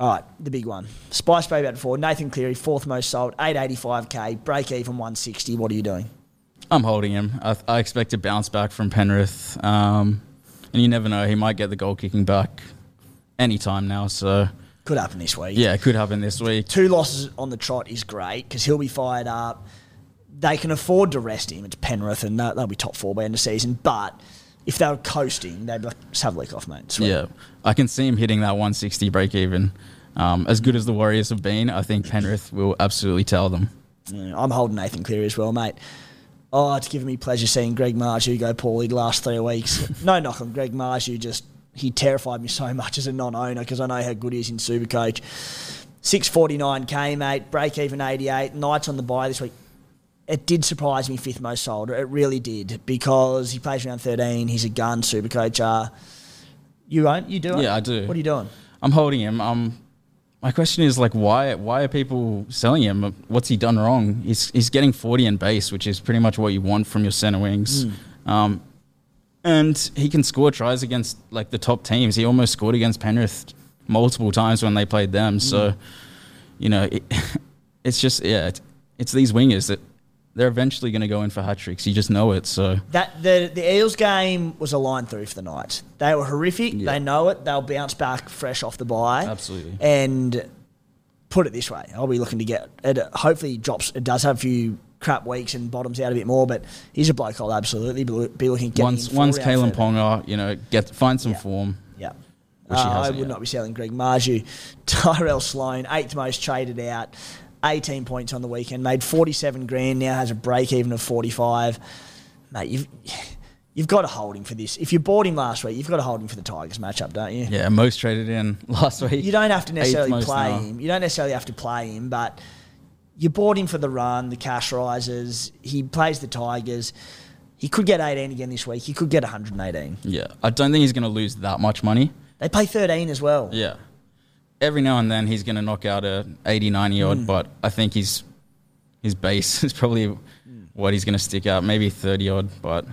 All right, the big one. Spice Baby at before. Nathan Cleary, fourth most sold, 885k, break even 160. What are you doing? I'm holding him. I, I expect a bounce back from Penrith, um, and you never know. He might get the goal kicking back anytime now. So Could happen this week. yeah, it could happen this week. two losses on the trot is great because he'll be fired up. They can afford to rest him. It's Penrith, and they'll they'll be top four by end of the season. But if they were coasting, they'd be like, just have a week off, mate. Sweet. Yeah, I can see him hitting that 160 break even. Um, as good as the Warriors have been, I think Penrith will absolutely tell them. I'm holding Nathan Cleary as well, mate. Oh, it's given me pleasure seeing Greg Marzhew go poorly the last three weeks. [laughs] no knock on Greg Marzhew, just he terrified me so much as a non-owner because I know how good he is in Supercoach. 649k, mate. Break even 88. Knights on the bye this week. It did surprise me fifth most sold. It really did because he plays around 13. He's a gun Supercoach. Uh, you won't? You do it? Yeah, I do. What are you doing? I'm holding him. Um, my question is like, why? Why are people selling him? What's he done wrong? He's he's getting 40 in base, which is pretty much what you want from your center wings. Um, and he can score tries against like the top teams. He almost scored against Penrith multiple times when they played them. So, you know, it, [laughs] it's just yeah, it's, it's these wingers that they're eventually going to go in for hat tricks. You just know it. So That the the Eels game was a line through for the Knights. They were horrific. Yeah. They know it. They'll bounce back fresh off the bye. Absolutely. And put it this way, I'll be looking to get it. Hopefully, drops. It does have a few crap weeks and bottoms out a bit more, but he's a bloke I'll absolutely be, looking at once once Kalyn Ponga, you know, get find some Yeah. form. Yeah. Uh, I would yet. not be selling Greg Marzhew. [laughs] Tyrell Sloan, eighth most traded out, 18 points on the weekend, made 47 grand, now has a break even of 45. Mate, you've, you've got to hold him for this. If you bought him last week, you've got to hold him for the Tigers matchup, don't you? Yeah, most traded in [laughs] last week. You don't have to necessarily play now. him. You don't necessarily have to play him, but you bought him for the run, the cash rises. He plays the Tigers. He could get 18 again this week. He could get 118. Yeah, I don't think he's going to lose that much money. They play 13 as well. Yeah. Every now and then he's going to knock out a 80, 90 odd, but I think he's his base [laughs] is probably what he's going to stick out, maybe 30 odd, but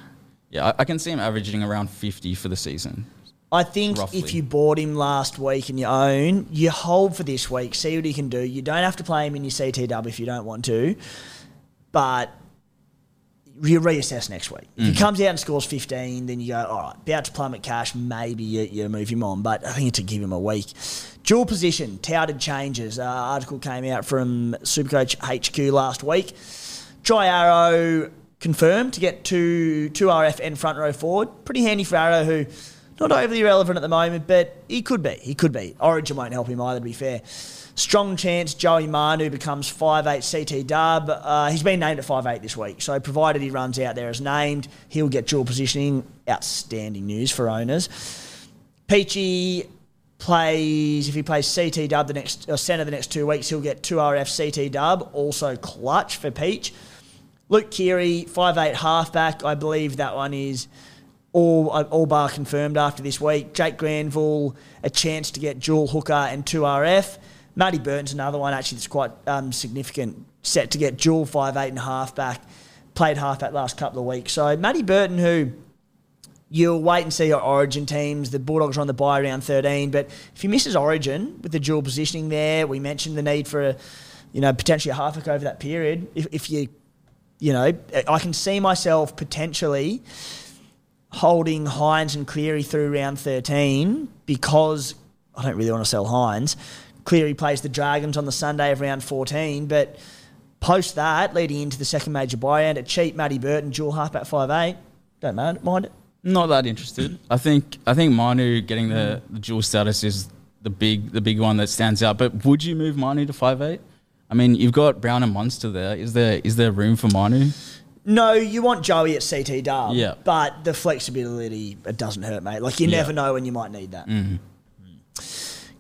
yeah, I, I can see him averaging around 50 for the season. I think Roughly. if you bought him last week and you own, you hold for this week, see what he can do. You don't have to play him in your CTW if you don't want to, but you reassess next week. If he Mm. comes out and scores 15, then you go, all right, about to plummet cash, maybe you, you move him on. But I think it's to give him a week. Dual position, touted changes. Uh, article came out from Supercoach HQ last week. Jai Arrow confirmed to get two, two RF and front row forward. Pretty handy for Arrow, who not overly relevant at the moment, but he could be. He could be. Origin won't help him either, to be fair. Strong chance Joey Manu becomes 5'8 CT dub. Uh, he's been named at 5'8 this week, so provided he runs out there as named, he'll get dual positioning. Outstanding news for owners. Peachey plays, if he plays CT dub the next, or centre the next two weeks, he'll get 2RF CT dub, also clutch for Peach. Luke Keary, 5'8 halfback. I believe that one is all, all bar confirmed after this week. Jake Granville, a chance to get dual hooker and 2RF. Matty Burton's another one actually that's quite um, significant, set to get dual 5'8 and halfback. Played halfback last couple of weeks. So Matty Burton, who you'll wait and see your origin teams. The Bulldogs are on the bye around 13, but if he misses origin with the dual positioning there, we mentioned the need for a, you know, potentially a half halfback over that period. If, if you, you know, I can see myself potentially holding Hynes and Cleary through round 13 because I don't really want to sell Hynes. Cleary plays the Dragons on the Sunday of round 14, but post that, leading into the second major bye round, a cheap Matty Burton, dual half halfback 5'8. Don't mind it. Not that interested. I think I think Manu getting the, the dual status is the big the big one that stands out. But would you move Manu to five eight? I mean, you've got Brown and Munster there. Is there is there room for Manu? No, you want Joey at CT Dub. Yeah. But the flexibility, it doesn't hurt, mate. Like, you Yeah. never know when you might need that. Mhm.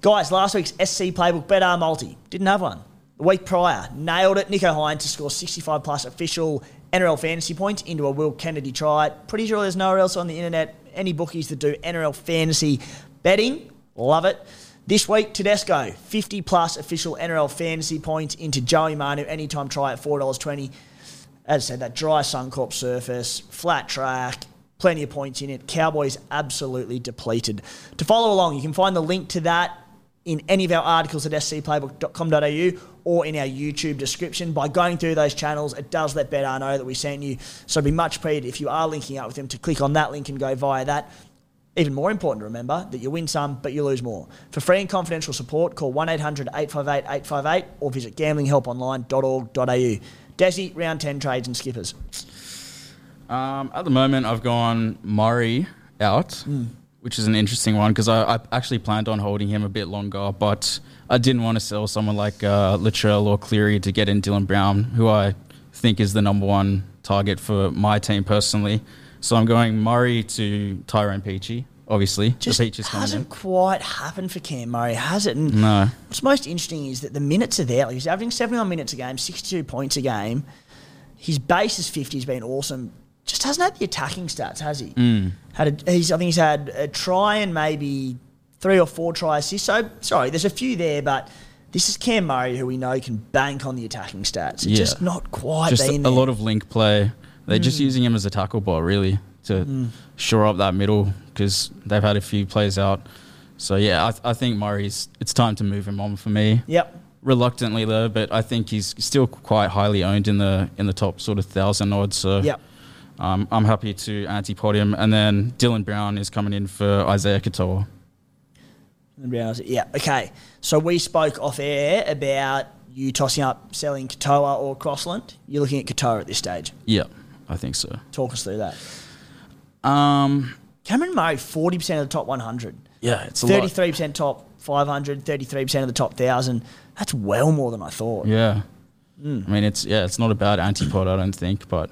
Guys, last week's SC Playbook BetR Multi. Didn't have one. The week prior, nailed it. Nicho Hynes to score 65 plus official NRL fantasy points into a Will Kennedy try. Pretty sure there's nowhere else on the internet, any bookies that do NRL fantasy betting. Love it. This week, Tedesco, 50 plus official NRL fantasy points into Joey Manu. Anytime try at $4.20. As I said, that dry Suncorp surface, flat track, plenty of points in it. Cowboys absolutely depleted. To follow along, you can find the link to that in any of our articles at scplaybook.com.au or in our YouTube description. By going through those channels, it does let BetR know that we sent you. So it'd be much appreciated if you are linking up with them to click on that link and go via that. Even more important to remember that you win some, but you lose more. For free and confidential support, call 1 800 858 858 or visit gamblinghelponline.org.au. Desi, round 10 trades and skippers. Um, at the moment, I've gone Murray out, which is an interesting one because I, I actually planned on holding him a bit longer, but I didn't want to sell someone like uh, Latrell or Cleary to get in Dylan Brown, who I think is the number one target for my team personally. So I'm going Murray to Tyrone Peachey, obviously. Just the coming in. hasn't quite happened for Cam Murray, has it? And No. What's most interesting is that the minutes are there. Like he's averaging 71 minutes a game, 62 points a game. His base is 50. He's been awesome. Just hasn't had the attacking stats, has he? Mm. Had a, he's, I think he's had a try and maybe three or four try assists. So, sorry, there's a few there, but this is Cam Murray, who we know can bank on the attacking stats. It's Yeah. just not quite just a there. lot of link play. They're just Mm. using him as a tackle ball, really, to Mm. shore up that middle because they've had a few plays out. So yeah, I, I think Murray's. It's time to move him on for me. Yep. Reluctantly though, but I think he's still quite highly owned in the in the top sort of thousand odds. So Yep. Um, I'm happy to anti-pod him. And then Dylan Brown is coming in for Isaiah Katoa. Yeah, okay. So we spoke off air about you tossing up selling Katoa or Crossland. You're looking at Katoa at this stage. Yeah, I think so. Talk us through that. Um, Cameron Murray, 40% of the top 100. Yeah, it's a 33% top 500, 33% of the top 1,000. That's well more than I thought. Yeah. Mm. I mean, it's yeah, it's not a bad anti-pod, I don't think, but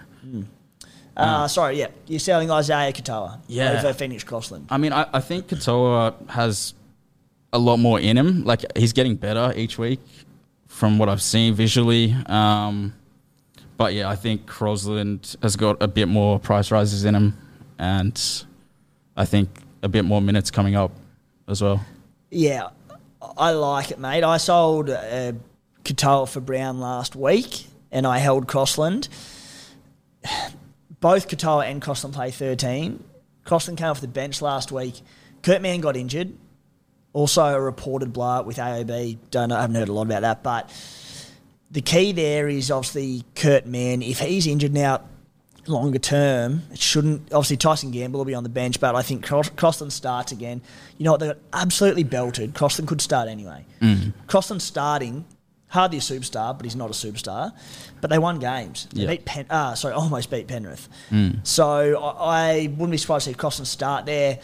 Uh, sorry, yeah. You're selling Isaiah Katoa Yeah. over Phoenix Crossland. I mean, I, I think Katoa has a lot more in him. Like he's getting better each week from what I've seen visually. Um, but yeah, I think Crossland has got a bit more price rises in him, and I think a bit more minutes coming up as well. Yeah, I like it, mate. I sold uh, Katoa for Brown last week and I held Crossland. Both Katoa and Crossland play 13. Crossland came off the bench last week. Kurt Mann got injured. Also a reported blowout with AOB. Don't know, I haven't heard a lot about that, but the key there is obviously Kurt Mann. If he's injured now, longer term, it shouldn't. Obviously, Tyson Gamble will be on the bench, but I think Cros- Crossland starts again. You know what? They got absolutely belted. Crossland could start anyway. Mm. Crossland starting, hardly a superstar, but he's not a superstar. But they won games. They Yeah. beat Pen. Uh, sorry, [laughs] almost beat Penrith. Mm. So I, I wouldn't be surprised to see Crossland start there.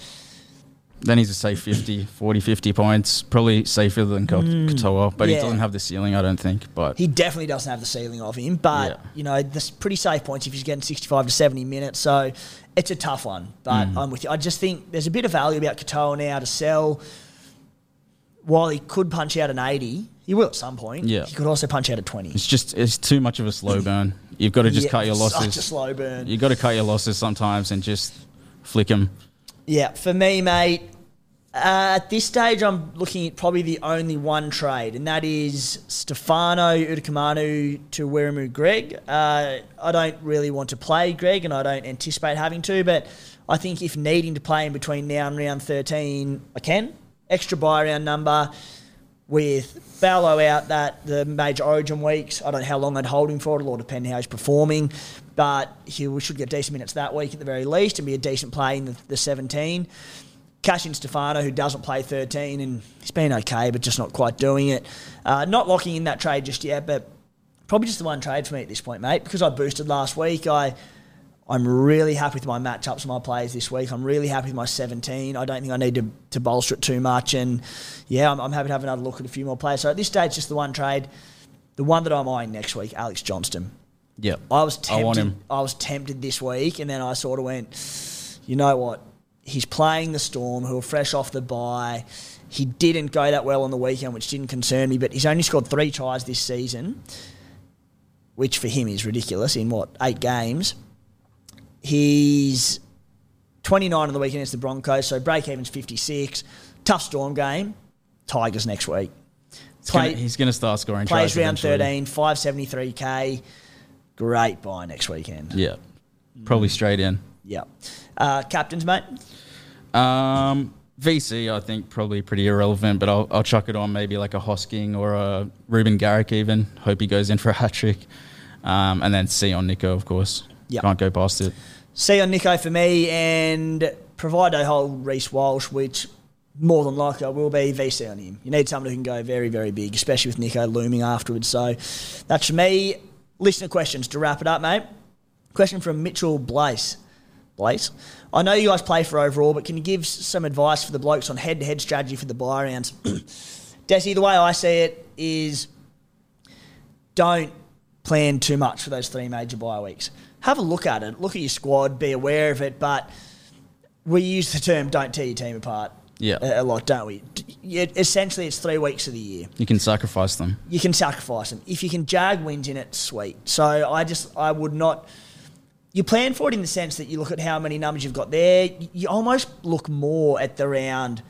Then he's a safe 50, 40, 50 points. Probably safer than Ko- Katoa, but yeah. he doesn't have the ceiling, I don't think. But He definitely doesn't have the ceiling of him, but Yeah. you know, there's pretty safe points if he's getting 65 to 70 minutes. So it's a tough one, but Mm. I'm with you. I just think there's a bit of value about Katoa now to sell. While he could punch out an 80, he will at some point. Yeah. He could also punch out a 20. it's just it's too much of a slow burn. You've got to just Yeah, cut your losses. Such losses. a slow burn. You've got to cut your losses sometimes and just flick them. Yeah, for me, mate, uh, at this stage, I'm looking at probably the only one trade, and that is Stefano Utoikamanu to Wiremu Greig. Uh, I don't really want to play Greig, and I don't anticipate having to, but I think if needing to play in between now and round 13, I can. Extra bye round number with Barlow out that the major origin weeks. I don't know how long I'd hold him for. It'll all depend how he's performing. But he should get decent minutes that week at the very least and be a decent play in the, the 17. Cash in Stefano, who doesn't play 13, and he's been okay, but just not quite doing it. Uh, not locking in that trade just yet, but probably just the one trade for me at this point, mate. Because I boosted last week, I I'm really happy with my matchups, my plays this week. I'm really happy with my 17. I don't think I need to, to bolster it too much. And yeah, I'm, I'm happy to have another look at a few more players. So at this stage, just the one trade. The one that I'm eyeing next week, Alex Johnston. Yeah. I was I tempted. him. I was tempted this week, and then I sort of went, you know what? He's playing the Storm, who are fresh off the bye. He didn't go that well on the weekend, which didn't concern me. But he's only scored three tries this season, which for him is ridiculous. In what eight games? He's 29 on the weekend against the Broncos, so break even's 56. Tough Storm game. Tigers next week. He's gonna- he's going to start scoring Plays round eventually. 13, 573k. Great buy next weekend. Yeah. Probably straight in. Yeah. Uh, captains, mate. Um, VC, I think probably pretty irrelevant, but I'll, I'll chuck it on maybe like a Hosking or a Reuben Garrick even. Hope he goes in for a hat trick. Um, and then C on Nicho, of course. Yep. Can't go past it. C on Nicho for me, and provide a whole Reece Walsh, which more than likely I will be VC on him. You need someone who can go very, very big, especially with Nicho looming afterwards. So that's for me. Listener questions to wrap it up, mate. Question from Mitchell Blaze. Blaze. I know you guys play for overall, but can you give some advice for the blokes on head-to-head strategy for the bye rounds? [clears throat] Desi, the way I see it is don't plan too much for those three major bye weeks. Have a look at it, look at your squad, be aware of it, but we use the term don't tear your team apart Yeah. a, a lot, don't we? Essentially, it's three weeks of the year. You can sacrifice them. You can sacrifice them. If you can jag wins in it, sweet. So I just, I would not. You plan for it in the sense that you look at how many numbers you've got there. You almost look more at the round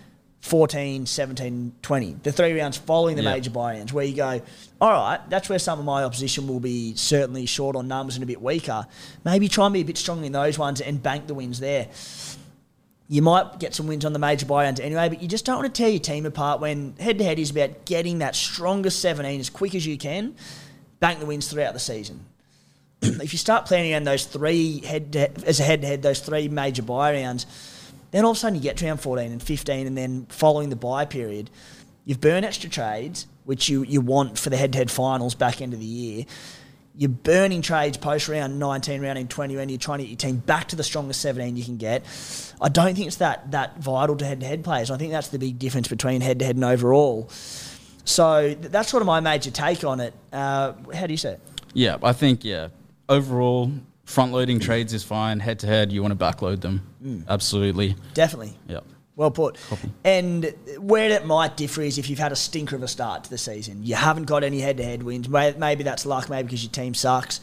14, 17, 20, the three rounds following the Yeah. major buy-ins, where you go, all right, that's where some of my opposition will be certainly short on numbers and a bit weaker. Maybe try and be a bit stronger in those ones and bank the wins there. You might get some wins on the major buy-ins anyway, but you just don't want to tear your team apart when head to head is about getting that strongest 17 as quick as you can, bank the wins throughout the season. [clears throat] if you start planning on those three head to, as a head to head, those three major bye rounds, then all of a sudden you get to round 14 and 15, and then following the bye period, you've burned extra trades, which you, you want for the head to head finals back end of the year. You're burning trades post round 19, round in 20, when you're trying to get your team back to the strongest 17 you can get. I don't think it's that that vital to head to head players. I think that's the big difference between head to head and overall. So that's sort of my major take on it. Uh, how do you say it? Yeah, I think, yeah. Overall, front loading trades is fine. Head to head, you want to backload them. Mm. Absolutely. Definitely. Yeah. Well put. And where it might differ is if you've had a stinker of a start to the season. You haven't got any head to head wins. Maybe that's luck, maybe because your team sucks.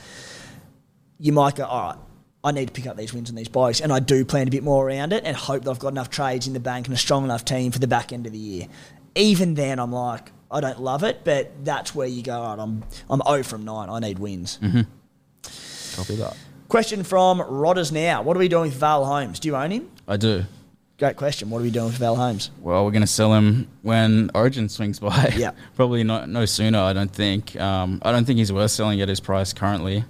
You might go, all right, I need to pick up these wins and these byes. And I do plan a bit more around it and hope that I've got enough trades in the bank and a strong enough team for the back end of the year. Even then, I'm like, I don't love it, but that's where you go, all right, I'm, I'm 0 from 9. I need wins. Mm-hmm. Copy that. Question from Rodders now. What are we doing with Val Holmes? Do you own him? I do. Great question. What are we doing with Val Holmes? Well, we're going to sell him when Origin swings by. Yeah. [laughs] Probably not no sooner, I don't think. Um, I don't think he's worth selling at his price currently.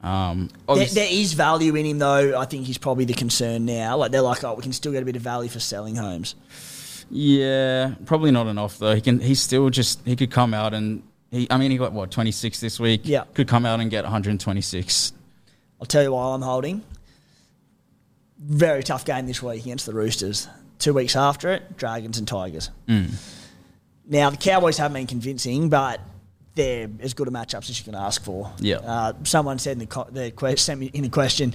Um, There, there is value in him, though. I think he's probably the concern now. Like they're like, oh, we can still get a bit of value for selling Holmes. yeah, probably not enough though. He can. He's still just. He could come out and. He, I mean, he got what 26 this week. Yeah. could come out and get 126. I'll tell you why I'm holding. Very tough game this week against the Roosters. Two weeks after it, Dragons and Tigers. Mm. Now the Cowboys haven't been convincing, but they're as good a matchups as you can ask for. Yeah. Uh, someone said in the, co- the que- sent me in a question,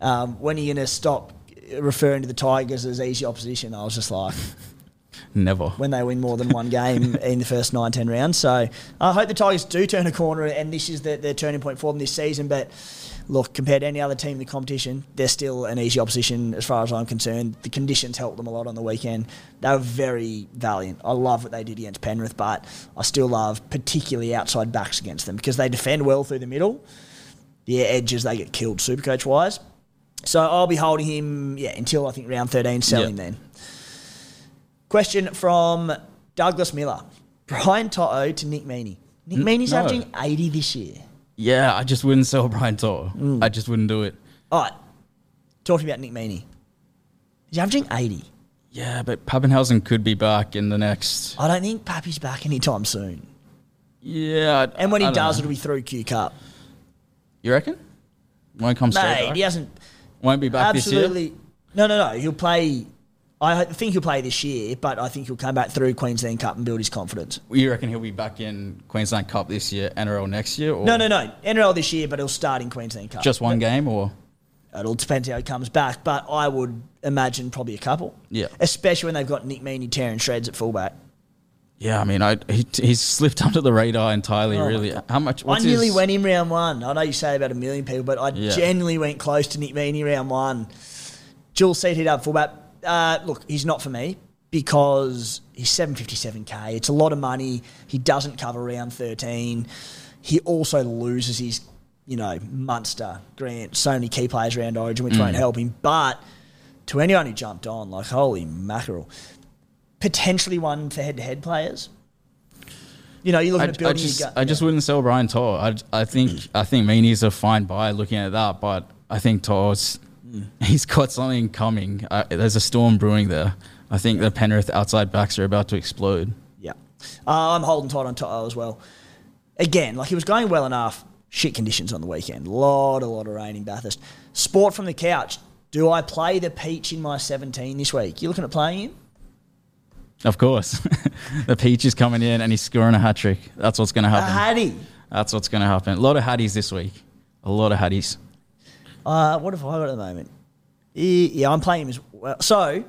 um, when are you going to stop referring to the Tigers as easy opposition? I was just like, [laughs] Never. when they win more than one game [laughs] in the first nine, ten rounds. So I hope the Tigers do turn a corner, and this is the, their turning point for them this season. But look, compared to any other team in the competition, they're still an easy opposition as far as I'm concerned. The conditions helped them a lot on the weekend. They were very valiant. I love what they did against Penrith, but I still love particularly outside backs against them because they defend well through the middle. The edges, they get killed supercoach wise. So I'll be holding him, yeah, until I think round 13, selling Yeah. then. Question from Douglas Miller. Brian To'o to Nick Meaney. Nick Meaney's no. averaging 80 this year. Yeah, I just wouldn't sell [laughs] Brian To'o. Mm. I just wouldn't do it. All right. Talk to me about Nick Meaney. He's averaging 80. Yeah, but Papenhuyzen could be back in the next. I don't think Pappy's back anytime soon. Yeah, I- And when he does, know. it'll be through Q Cup. you reckon? Won't come straight back? he hasn't. Won't be back this year. absolutely. No, no, no. He'll play. I think he'll play this year, but I think he'll come back through Queensland Cup and build his confidence. You reckon he'll be back in Queensland Cup this year, NRL next year, or No, no, no. NRL this year, but he'll start in Queensland Cup. just one game, or It'll depend how he comes back, but I would imagine probably a couple. Yeah. Especially when they've got Nick Meaney tearing shreds at fullback. yeah? I mean, I he, he's slipped [laughs] under the radar entirely. Oh really, how much? I nearly his, went in round one. I know you say about a million people, but I Yeah. genuinely went close to Nick Meaney round one. Dual seated up fullback. Uh, look, he's not for me because he's 757k. It's a lot of money. He doesn't cover round 13. He also loses his, you know, Munster, Grant, so many key players around Origin, which won't help him. But to anyone who jumped on, like, holy mackerel. Potentially one for head to head players. You know, you're looking I, at I building just, your gut. I just wouldn't sell Brian To'o. I, I think I think Meaney's a fine buy looking at that, but I think To'o's Mm. [laughs] he's got something coming. Uh, there's a storm brewing there. I think the Penrith outside backs are about to explode. Yeah. Uh, I'm holding tight on To'o as well. Again, like he was going well enough. Shit conditions on the weekend. Lot, a lot of rain in Bathurst. Sport from the couch. Do I play the Peach in my 17 this week? You looking at playing him? Of course, [laughs] the Peach is coming in and he's scoring a hat trick. That's what's going to A happen. Hattie. That's what's going to happen. A lot of Hatties this week. A lot of Hatties. Uh, what have I got at the moment? Yeah, I'm playing him as well. So,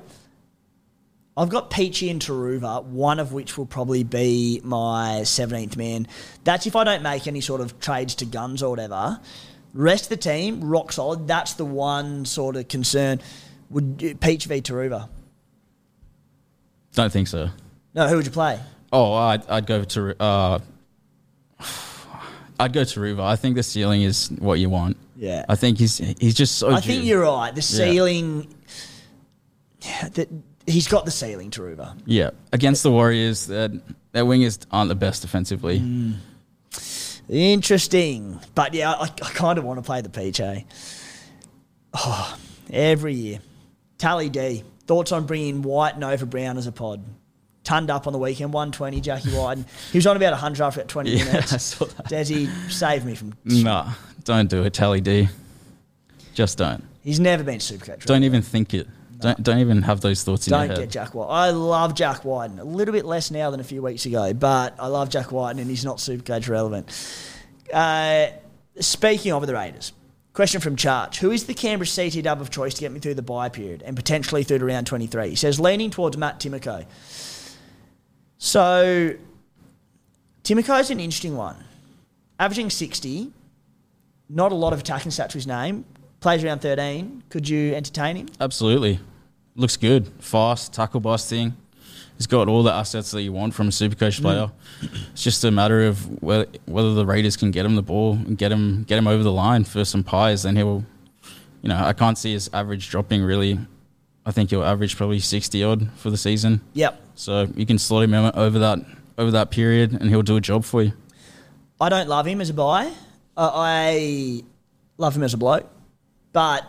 I've got Peachy and Turuva, one of which will probably be my 17th man. That's if I don't make any sort of trades to guns or whatever. Rest of the team, rock solid. That's the one sort of concern. Would Peach v Turuva? Don't think so. No, who would you play? Oh, I'd, I'd go to. Uh, [sighs] I'd go to Ruva. I think the ceiling is what you want. Yeah. I think he's he's just so. I think you're right. The ceiling. [sighs] That he's got the ceiling, Turuva. Yeah, against the Warriors, that their wingers aren't the best defensively. Mm. Interesting. But yeah, I, I kind of want to play the eh? [sighs] Oh, every year. Tally D. Thoughts on bringing Wighton over Brown as a pod? Tunned up on the weekend, 120, Jackie White. He was on about 100 after 20 [laughs] Yeah, minutes. I saw that. Desi, save me from. Nah, don't do it, Tally D. Just don't. He's never been Supercoach. Don't even think it. Don't don't even have those thoughts in Don't your get head. Jack Wighton. I love Jack Wighton. A little bit less now than a few weeks ago, but I love Jack Wighton, and he's not Supercoach relevant. Uh, speaking of the Raiders, question from Charge. Who is the Canberra CT dub of choice to get me through the bye period and potentially through to round 23? He says, leaning towards Matt Timoko. So, Timoko's an interesting one. Averaging 60, not a lot of attacking stats to his name, plays around 13. Could you entertain him? Absolutely, looks good. Fast, tackle busting. He's got all the assets that you want from a super coach mm. player. It's just a matter of whether, whether the Raiders can get him the ball and get him get him over the line for some pies. Then he'll, you know, I can't see his average dropping really. I think he'll average probably sixty odd for the season. Yep. So you can slot him over that over that period, and he'll do a job for you. I don't love him as a buy. I Love him as a bloke. But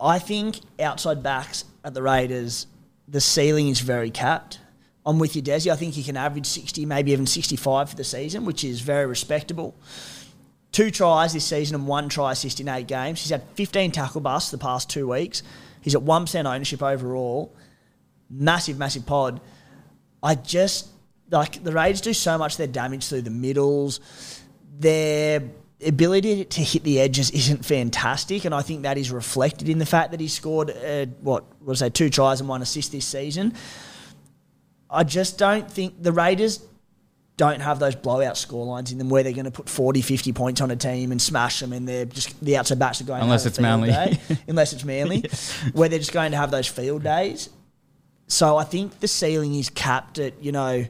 I think outside backs at the Raiders, the ceiling is very capped. I'm with you, Desi. I think he can average 60, maybe even 65 for the season, which is very respectable. Two tries this season and one try assist in eight games. He's had 15 tackle busts the past two weeks. He's at 1% ownership overall. Massive, massive pod. I just, like, the Raiders do so much of their damage through the middles. Their ability to hit the edges isn't fantastic, and I think that is reflected in the fact that he scored, uh, what was that, two tries and one assist this season. I just don't think the Raiders don't have those blowout scorelines in them where they're going to put 40, 50 points on a team and smash them and they're just the outside backs are going Unless it's have a field Manly. day. [laughs] unless it's Manly where they're just going to have those field days so I think the ceiling is capped at you know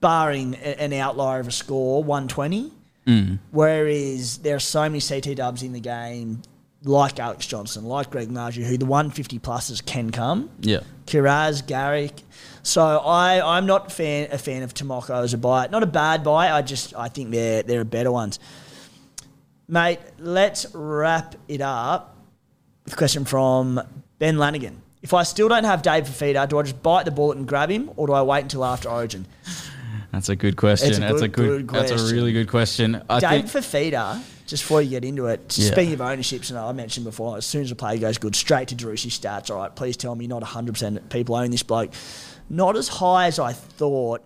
barring an outlier of a score 120 Mm. whereas there are so many CT dubs in the game like Alex Johnston like Greg Marzhew who the 150 pluses can come Yeah. Kiraz, Garrick. So I, I'm not fan, a fan of Timoko as a buy. Not a bad buy. I just I think they're they're better ones. Mate, let's wrap it up with a question from Ben Lanigan. If I still don't have Dave Fifita, do I just bite the bullet and grab him, or do I wait until after Origin? That's a good question. A that's a good- good. good that's a question. really good question. I Dave Fifita, just before you get into it, Yeah. speaking of ownerships, and I mentioned before, as soon as a player goes good, straight to Drusi stats. All right, please tell me not 100% people own this bloke. Not as high as I thought.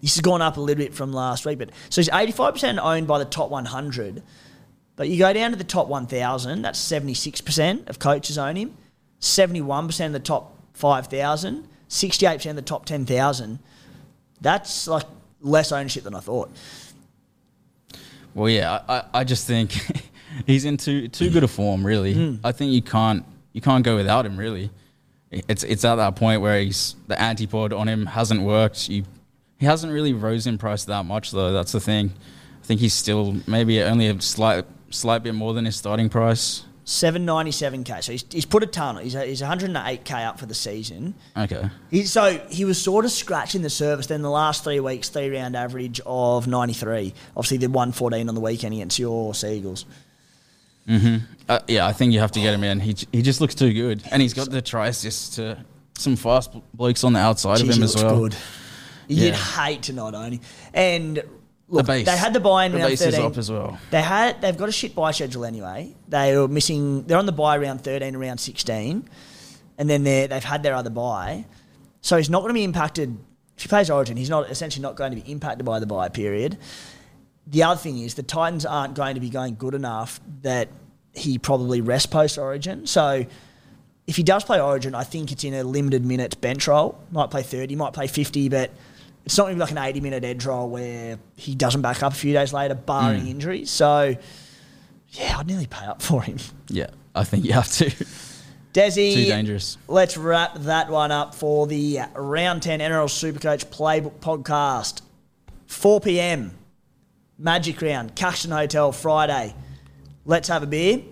This has gone up a little bit from last week, but so he's 85% owned by the top 100. But you go down to the top 1,000, that's 76% of coaches own him. 71% of the top 5,000, 68% of the top 10,000. That's like less ownership than I thought. Well, yeah, I, I- just think [laughs] he's in too too good a form. Really, Hmm. I think you can't you can't go without him. Really, it's it's at that point where he's the antipod on him hasn't worked. You, he hasn't really rose in price that much though. That's the thing. I think he's still maybe only a slight slight bit more than his starting price. 797k. So he's, he's put a ton. He's, he's 108k up for the season. Okay, He, so he was sort of scratching the surface. Then the last three weeks, three round average of 93. Obviously, the 114 on the weekend against your Seagulls. uh, yeah, I think you have to get him in. He he just looks too good, and he's got the try assist to some fast blokes on the outside Jeez, of him as well. good. You'd Yeah. hate to not own him. And look, the base. they had the bye in the round base 13. is up as well. They had they've got a shit bye schedule anyway. They were missing. They're on the bye round thirteen, around sixteen, and then they they've had their other bye. So he's not going to be impacted. If he plays Origin, he's not essentially not going to be impacted by the bye period. The other thing is the Titans aren't going to be going good enough that he probably rest post Origin. So if he does play Origin, I think it's in a limited minutes bench role. Might play 30, might play 50, but it's not going to be like an 80 minute edge roll where he doesn't back up a few days later, barring hmm. injuries. So, yeah, I'd nearly pay up for him. Yeah, I think you have to. Desi, Too dangerous. let's wrap that one up for the Round 10 NRL Supercoach Playbook Podcast. 4 p.m. Magic Round, Caxton Hotel, Friday. Let's have a beer.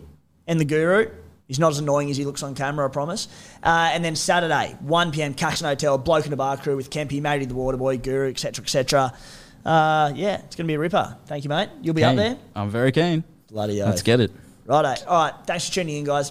And the Guru. He's not as annoying as he looks on camera, I promise. Uh, and then Saturday, 1 p.m., Caxton Hotel, Bloke in a Bar crew with Kempy, Matty the Waterboy, Guru, etc., etc. Uh, yeah, it's going to be a ripper. Thank you, mate. You'll be up there? I'm very keen. Bloody Let's get it. Righto. All right. Thanks for tuning in, guys.